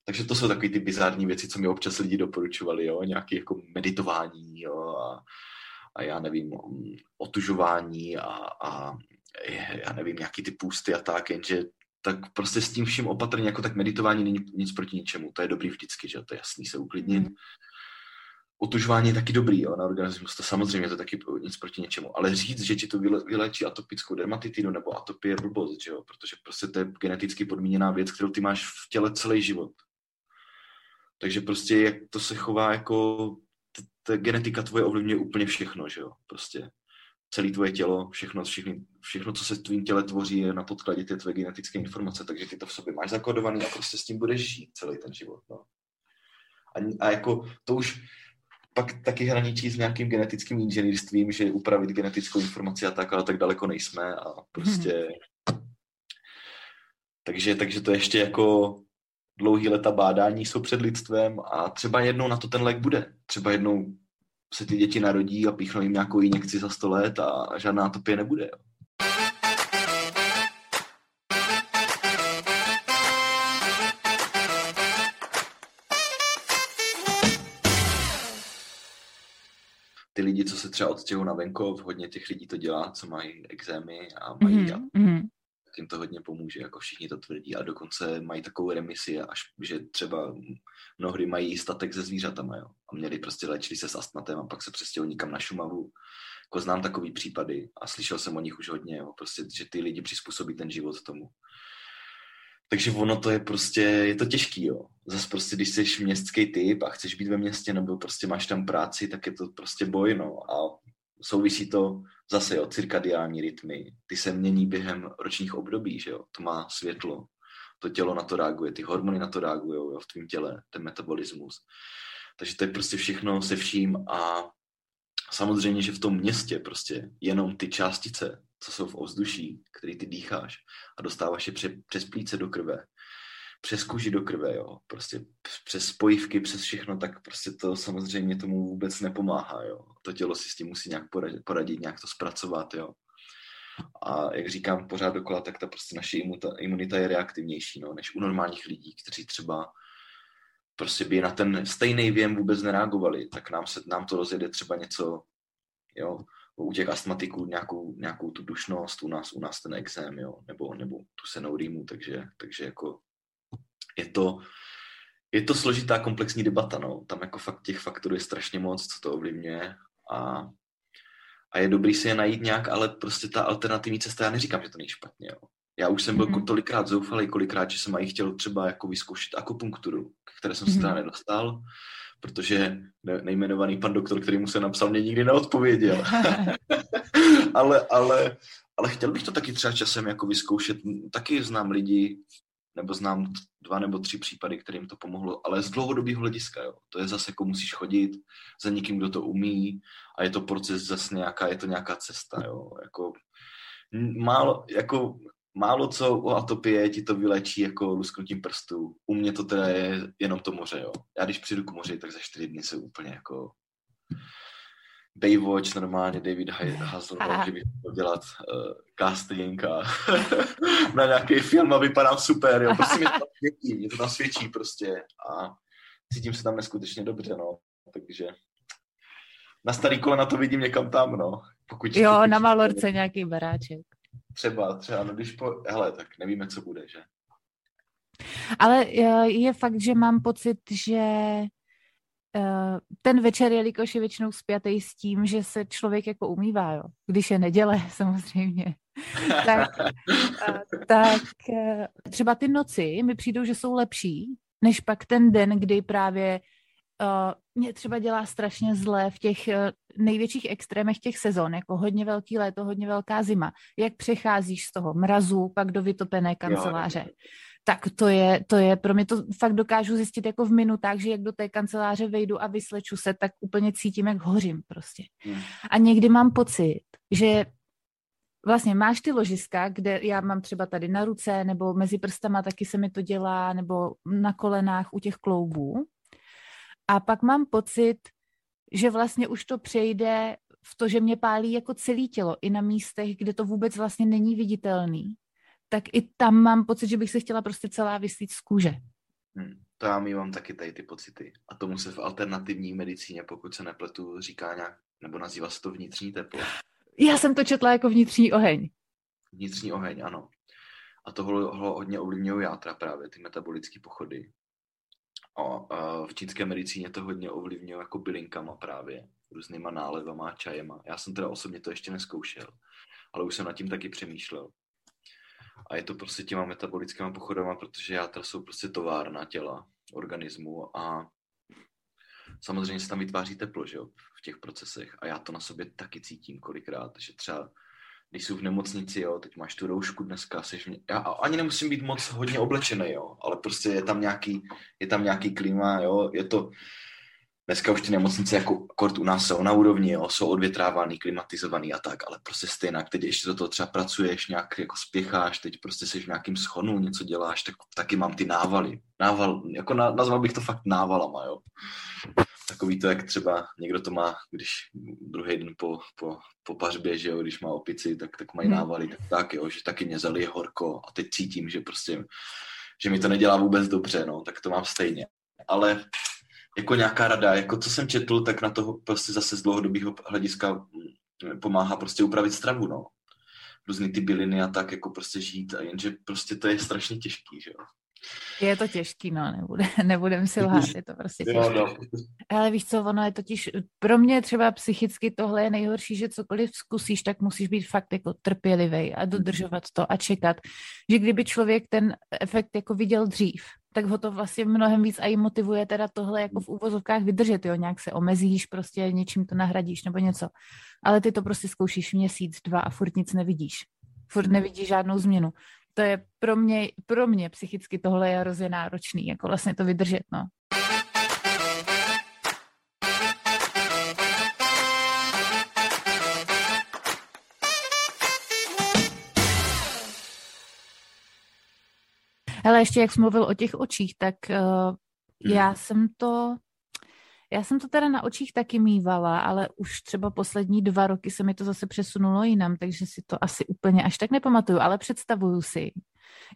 Takže to jsou takové ty bizární věci, co mi občas lidi doporučovali, jo, nějaké jako meditování, jo, a, a já nevím, otužování a, a já nevím, nějaký ty půsty a tak, jenže tak prostě s tím vším opatrně, jako tak meditování není nic proti ničemu, to je dobrý vždycky, že to je jasný se uklidnit. Mm otužování je taky dobrý jo, na organismus, to samozřejmě to taky nic proti něčemu, ale říct, že ti to vylečí atopickou dermatitidu nebo atopie je blbost, že jo, protože prostě to je geneticky podmíněná věc, kterou ty máš v těle celý život. Takže prostě jak to se chová jako, ta genetika tvoje ovlivňuje úplně všechno, že jo, prostě celé tvoje tělo, všechno, všechny, všechno, co se v tvým těle tvoří, je na podkladě té tvoje genetické informace, takže ty to v sobě máš zakodovaný a prostě s tím budeš žít celý ten život. No. A, a jako to už pak taky hraničí s nějakým genetickým inženýrstvím, že upravit genetickou informaci a tak, ale tak daleko nejsme a prostě... Hmm. Takže, takže to ještě jako dlouhý leta bádání jsou před lidstvem a třeba jednou na to ten lék bude. Třeba jednou se ty děti narodí a píchnou jim nějakou injekci za 100 let a žádná topě nebude. Jo. Ty lidi, co se třeba odstěhují na venkov, hodně těch lidí to dělá, co mají exémy a mají mm-hmm jim to hodně pomůže, jako všichni to tvrdí a dokonce mají takovou remisi, až že třeba mnohdy mají statek se zvířatama, jo. A měli prostě léčili se s astmatem a pak se přestěhovali nikam na Šumavu. Jako znám takový případy a slyšel jsem o nich už hodně, jo. Prostě, že ty lidi přizpůsobí ten život tomu. Takže ono to je prostě, je to těžký, jo. Zase prostě, když jsi městský typ a chceš být ve městě nebo prostě máš tam práci, tak je to prostě boj, no. A souvisí to zase o cirkadiální rytmy. Ty se mění během ročních období, že jo? To má světlo, to tělo na to reaguje, ty hormony na to reagují jo, v tvém těle, ten metabolismus. Takže to je prostě všechno se vším a samozřejmě, že v tom městě prostě jenom ty částice, co jsou v ovzduší, který ty dýcháš a dostáváš je přes plíce do krve, přes kůži do krve, jo, prostě přes spojivky, přes všechno, tak prostě to samozřejmě tomu vůbec nepomáhá, jo. To tělo si s tím musí nějak poradit, poradit nějak to zpracovat, jo. A jak říkám pořád dokola, tak ta prostě naše imunita, imunita je reaktivnější, no, než u normálních lidí, kteří třeba prostě by na ten stejný věm vůbec nereagovali, tak nám, se, nám to rozjede třeba něco, jo, u těch astmatiků nějakou, nějakou tu dušnost, u nás, u nás ten exém, jo, nebo, nebo tu senou rýmu, takže, takže jako je to, je to složitá komplexní debata, no. Tam jako fakt těch faktorů je strašně moc, co to ovlivňuje a, a je dobrý si je najít nějak, ale prostě ta alternativní cesta, já neříkám, že to není špatně, jo. Já už jsem byl mm-hmm. tolikrát zoufalý, kolikrát, že jsem i chtěl třeba jako vyzkoušet akupunkturu, které jsem se mm-hmm. teda nedostal, protože nejmenovaný pan doktor, který mu se napsal, mě nikdy neodpověděl. [LAUGHS] ale, ale, ale chtěl bych to taky třeba časem jako vyzkoušet. Taky znám lidi, nebo znám dva nebo tři případy, kterým to pomohlo, ale z dlouhodobého hlediska, jo. To je zase jako musíš chodit za někým, kdo to umí a je to proces zase nějaká, je to nějaká cesta, jo. Jako, málo, jako málo co u atopie ti to vylečí jako lusknutím prstů. U mě to teda je jenom to moře, jo. Já když přijdu k moři, tak za čtyři dny se úplně jako Baywatch normálně, David Hasselhoff, že bych měl dělat uh, casting a [LAUGHS] na nějaký film a vypadám super, jo. Prostě mě to tam svědčí, mě to tam svědčí prostě a cítím se tam neskutečně dobře, no. Takže na starý kole na to vidím někam tam, no. Pokud jo, pokud na Malorce nějaký baráček. Třeba, třeba, no když po, hele, tak nevíme, co bude, že? Ale eh, je fakt, že mám pocit, že Eh, ten večer, jelikož je většinou spjatý s tím, že se člověk jako umývá, jo. když je neděle [LAUGHS] samozřejmě, tak, eh, tak třeba ty noci mi přijdou, že jsou lepší, než pak ten den, kdy právě uh, mě třeba dělá strašně zlé v těch uh, největších extrémech těch sezon, jako hodně velký léto, hodně velká zima. Jak přecházíš z toho mrazu pak do vytopené kanceláře. Jo, tak to je, to je, pro mě to fakt dokážu zjistit jako v minutách, že jak do té kanceláře vejdu a vysleču se, tak úplně cítím, jak hořím prostě. Hmm. A někdy mám pocit, že vlastně máš ty ložiska, kde já mám třeba tady na ruce, nebo mezi prstama taky se mi to dělá, nebo na kolenách u těch kloubů. A pak mám pocit, že vlastně už to přejde v to, že mě pálí jako celé tělo, i na místech, kde to vůbec vlastně není viditelný tak i tam mám pocit, že bych se chtěla prostě celá vyslít z kůže. Hmm, to já mám taky tady ty pocity. A tomu se v alternativní medicíně, pokud se nepletu, říká nějak, nebo nazývá se to vnitřní teplo. Já jsem to četla jako vnitřní oheň. Vnitřní oheň, ano. A tohle ho hodně ovlivňují játra právě, ty metabolické pochody. V čínské medicíně to hodně ovlivňuje jako bylinkama právě, různýma nálevama a čajema. Já jsem teda osobně to ještě neskoušel, ale už jsem nad tím taky přemýšlel. A je to prostě těma metabolickými pochodama, protože játra jsou prostě továrna těla, organismu a samozřejmě se tam vytváří teplo, že jo, v těch procesech a já to na sobě taky cítím kolikrát, že třeba když jsou v nemocnici, jo, teď máš tu roušku dneska, seš mě, já ani nemusím být moc hodně oblečený, jo, ale prostě je tam nějaký, je tam nějaký klima, jo, je to, dneska už ty nemocnice jako kort u nás jsou na úrovni, jo, jsou odvětrávaný, klimatizovaný a tak, ale prostě stejně, teď ještě do toho třeba pracuješ, nějak jako spěcháš, teď prostě jsi v nějakým schonu, něco děláš, tak taky mám ty návaly. Nával, jako na, nazval bych to fakt návalama, jo. Takový to, jak třeba někdo to má, když druhý den po, po, po pařbě, že jo, když má opici, tak, tak mají hmm. návaly, tak, tak jo, že taky mě zalije horko a teď cítím, že prostě, že mi to nedělá vůbec dobře, no, tak to mám stejně. Ale jako nějaká rada, jako co jsem četl, tak na toho prostě zase z dlouhodobého hlediska mm, pomáhá prostě upravit stravu, no. Různý ty byliny a tak, jako prostě žít, a jenže prostě to je strašně těžký, že jo. Je to těžký, no, nebude, [LAUGHS] nebudem si lhát, je to prostě těžké. Jo, no. Ale víš co, ono je totiž, pro mě třeba psychicky tohle je nejhorší, že cokoliv zkusíš, tak musíš být fakt jako trpělivý a dodržovat to a čekat, že kdyby člověk ten efekt jako viděl dřív, tak ho to vlastně mnohem víc a i motivuje teda tohle jako v úvozovkách vydržet, jo, nějak se omezíš, prostě něčím to nahradíš nebo něco. Ale ty to prostě zkoušíš měsíc, dva a furt nic nevidíš. Furt nevidíš žádnou změnu. To je pro mě, pro mě psychicky tohle je hrozně náročný, jako vlastně to vydržet, no. Hele, ještě jak jsi mluvil o těch očích, tak uh, já jsem to, já jsem to teda na očích taky mývala, ale už třeba poslední dva roky se mi to zase přesunulo jinam, takže si to asi úplně až tak nepamatuju, ale představuju si,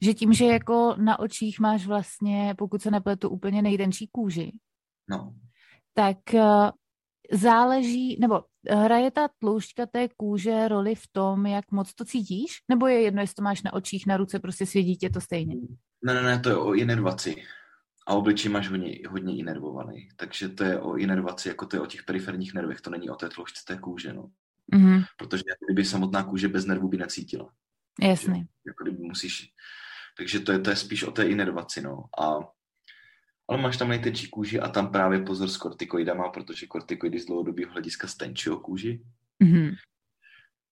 že tím, že jako na očích máš vlastně, pokud se nepletu, úplně nejdenčí kůži, no. tak uh, záleží, nebo hraje ta tloušťka té kůže roli v tom, jak moc to cítíš? Nebo je jedno, jestli to máš na očích, na ruce, prostě svědí tě to stejně? Ne, ne, ne, to je o inervaci. A obličej máš hodně, hodně inervovaný. Takže to je o inervaci, jako to je o těch periferních nervech, to není o té tloušťce té kůže, no. Mm-hmm. Protože kdyby samotná kůže bez nervů by necítila. Jasně. Jako kdyby musíš... Takže to je, to je spíš o té inervaci, no. A ale máš tam nejtenčí kůži a tam právě pozor s kortikoidama, protože kortikoidy z dlouhodobého hlediska stenčují kůži. Mm-hmm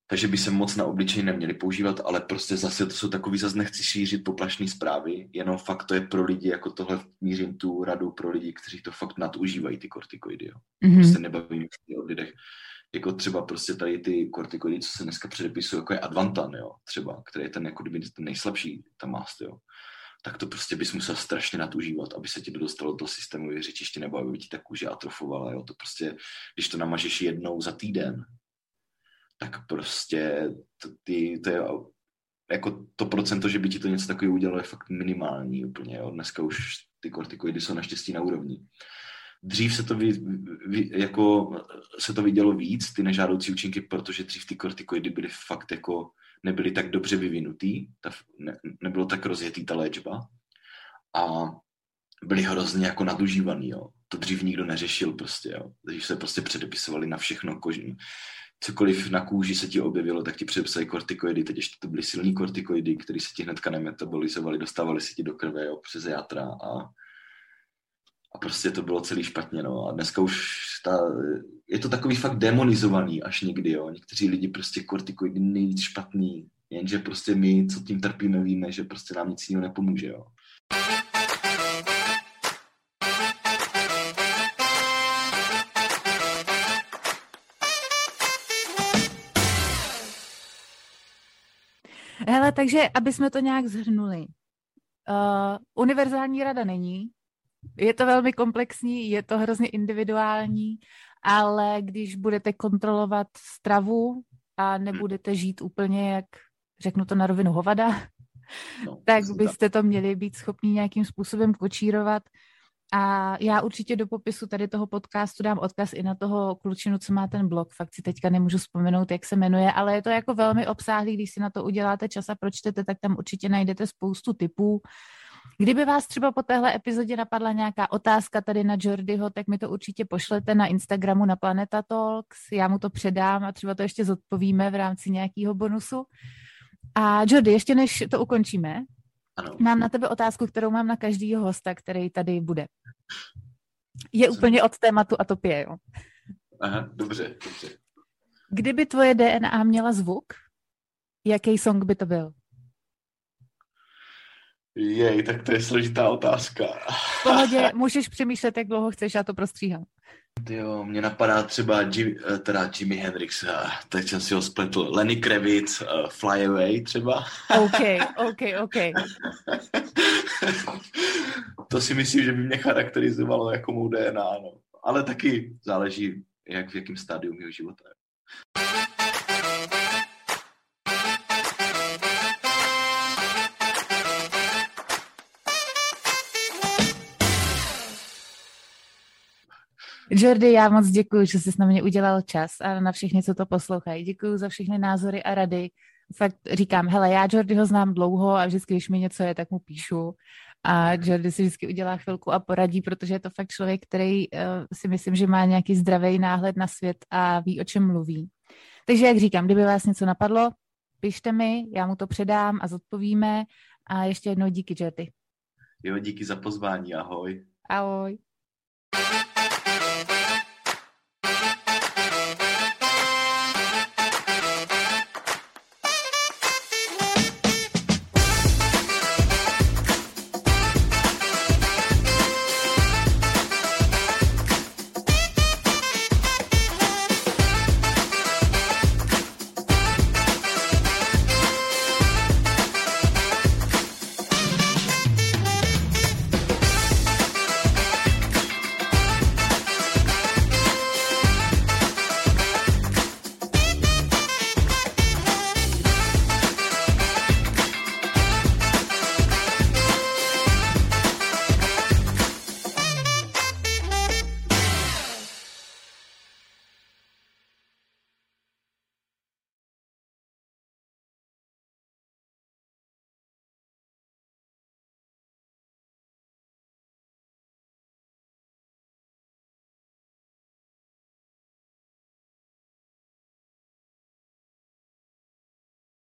takže by se moc na obličej neměli používat, ale prostě zase to jsou takový, zase nechci šířit poplašné zprávy, jenom fakt to je pro lidi, jako tohle mířím tu radu pro lidi, kteří to fakt nadužívají, ty kortikoidy, jo. Mm-hmm. Prostě nebavím o lidech, jako třeba prostě tady ty kortikoidy, co se dneska předepisují, jako je Advantan, jo, třeba, který je ten jako kdyby ten nejslabší, ta mást, jo tak to prostě bys musel strašně natužívat, aby se ti to dostalo do systému řečiště nebo aby ti ta kůže atrofovala, jo. To prostě, když to namažeš jednou za týden, tak prostě to, ty, to je jako to procento, že by ti to něco takového udělalo, je fakt minimální úplně. Jo. Dneska už ty kortikoidy jsou naštěstí na úrovni. Dřív se to, vy, vy, jako, se to vidělo víc, ty nežádoucí účinky, protože dřív ty kortikoidy byly fakt jako, nebyly tak dobře vyvinutý, ta, ne, nebylo tak rozjetý ta léčba a byly hrozně jako nadužívaný, jo. To dřív nikdo neřešil prostě, jo. Dřív se prostě předepisovali na všechno kožní cokoliv na kůži se ti objevilo, tak ti předepsali kortikoidy, teď ještě to byly silní kortikoidy, které se ti hnedka nemetabolizovaly, dostávaly se ti do krve jo, přes játra a, a prostě to bylo celý špatně. No. A dneska už ta, je to takový fakt demonizovaný až někdy. Jo. Někteří lidi prostě kortikoidy nejvíc špatný, jenže prostě my, co tím trpíme, víme, že prostě nám nic jiného nepomůže. Jo. Hele, takže aby jsme to nějak zhrnuli. Uh, univerzální rada není, je to velmi komplexní, je to hrozně individuální, ale když budete kontrolovat stravu a nebudete žít úplně jak, řeknu to na rovinu hovada, no, tak byste to měli být schopni nějakým způsobem kočírovat a já určitě do popisu tady toho podcastu dám odkaz i na toho klučinu, co má ten blog. Fakt si teďka nemůžu vzpomenout, jak se jmenuje, ale je to jako velmi obsáhlý, když si na to uděláte čas a pročtete, tak tam určitě najdete spoustu typů. Kdyby vás třeba po téhle epizodě napadla nějaká otázka tady na Jordyho, tak mi to určitě pošlete na Instagramu na Planeta Talks, já mu to předám a třeba to ještě zodpovíme v rámci nějakého bonusu. A Jordy, ještě než to ukončíme, ano. mám na tebe otázku, kterou mám na každého hosta, který tady bude. Je Co? úplně od tématu atopie, jo? Aha, dobře, dobře. Kdyby tvoje DNA měla zvuk, jaký song by to byl? Jej, tak to je složitá otázka. V pohodě, můžeš přemýšlet, jak dlouho chceš, já to prostříhám. Jo, mě napadá třeba Jim, eh, teda Jimi Hendrix, eh, teď jsem si ho spletl, Lenny Kravitz, uh, Fly Away třeba. OK, [LAUGHS] OK, OK. to si myslím, že by mě charakterizovalo jako mou DNA, no. Ale taky záleží, jak v jakém stádiu mého života. Jordy, já moc děkuji, že jsi na mě udělal čas a na všechny, co to poslouchají. Děkuji za všechny názory a rady. Fakt říkám, hele, já Jordyho znám dlouho a vždycky, když mi něco je, tak mu píšu. A Jordy si vždycky udělá chvilku a poradí, protože je to fakt člověk, který uh, si myslím, že má nějaký zdravý náhled na svět a ví, o čem mluví. Takže jak říkám, kdyby vás něco napadlo, pište mi, já mu to předám a zodpovíme. A ještě jednou díky, Jordy. Jo, díky za pozvání, ahoj. Ahoj.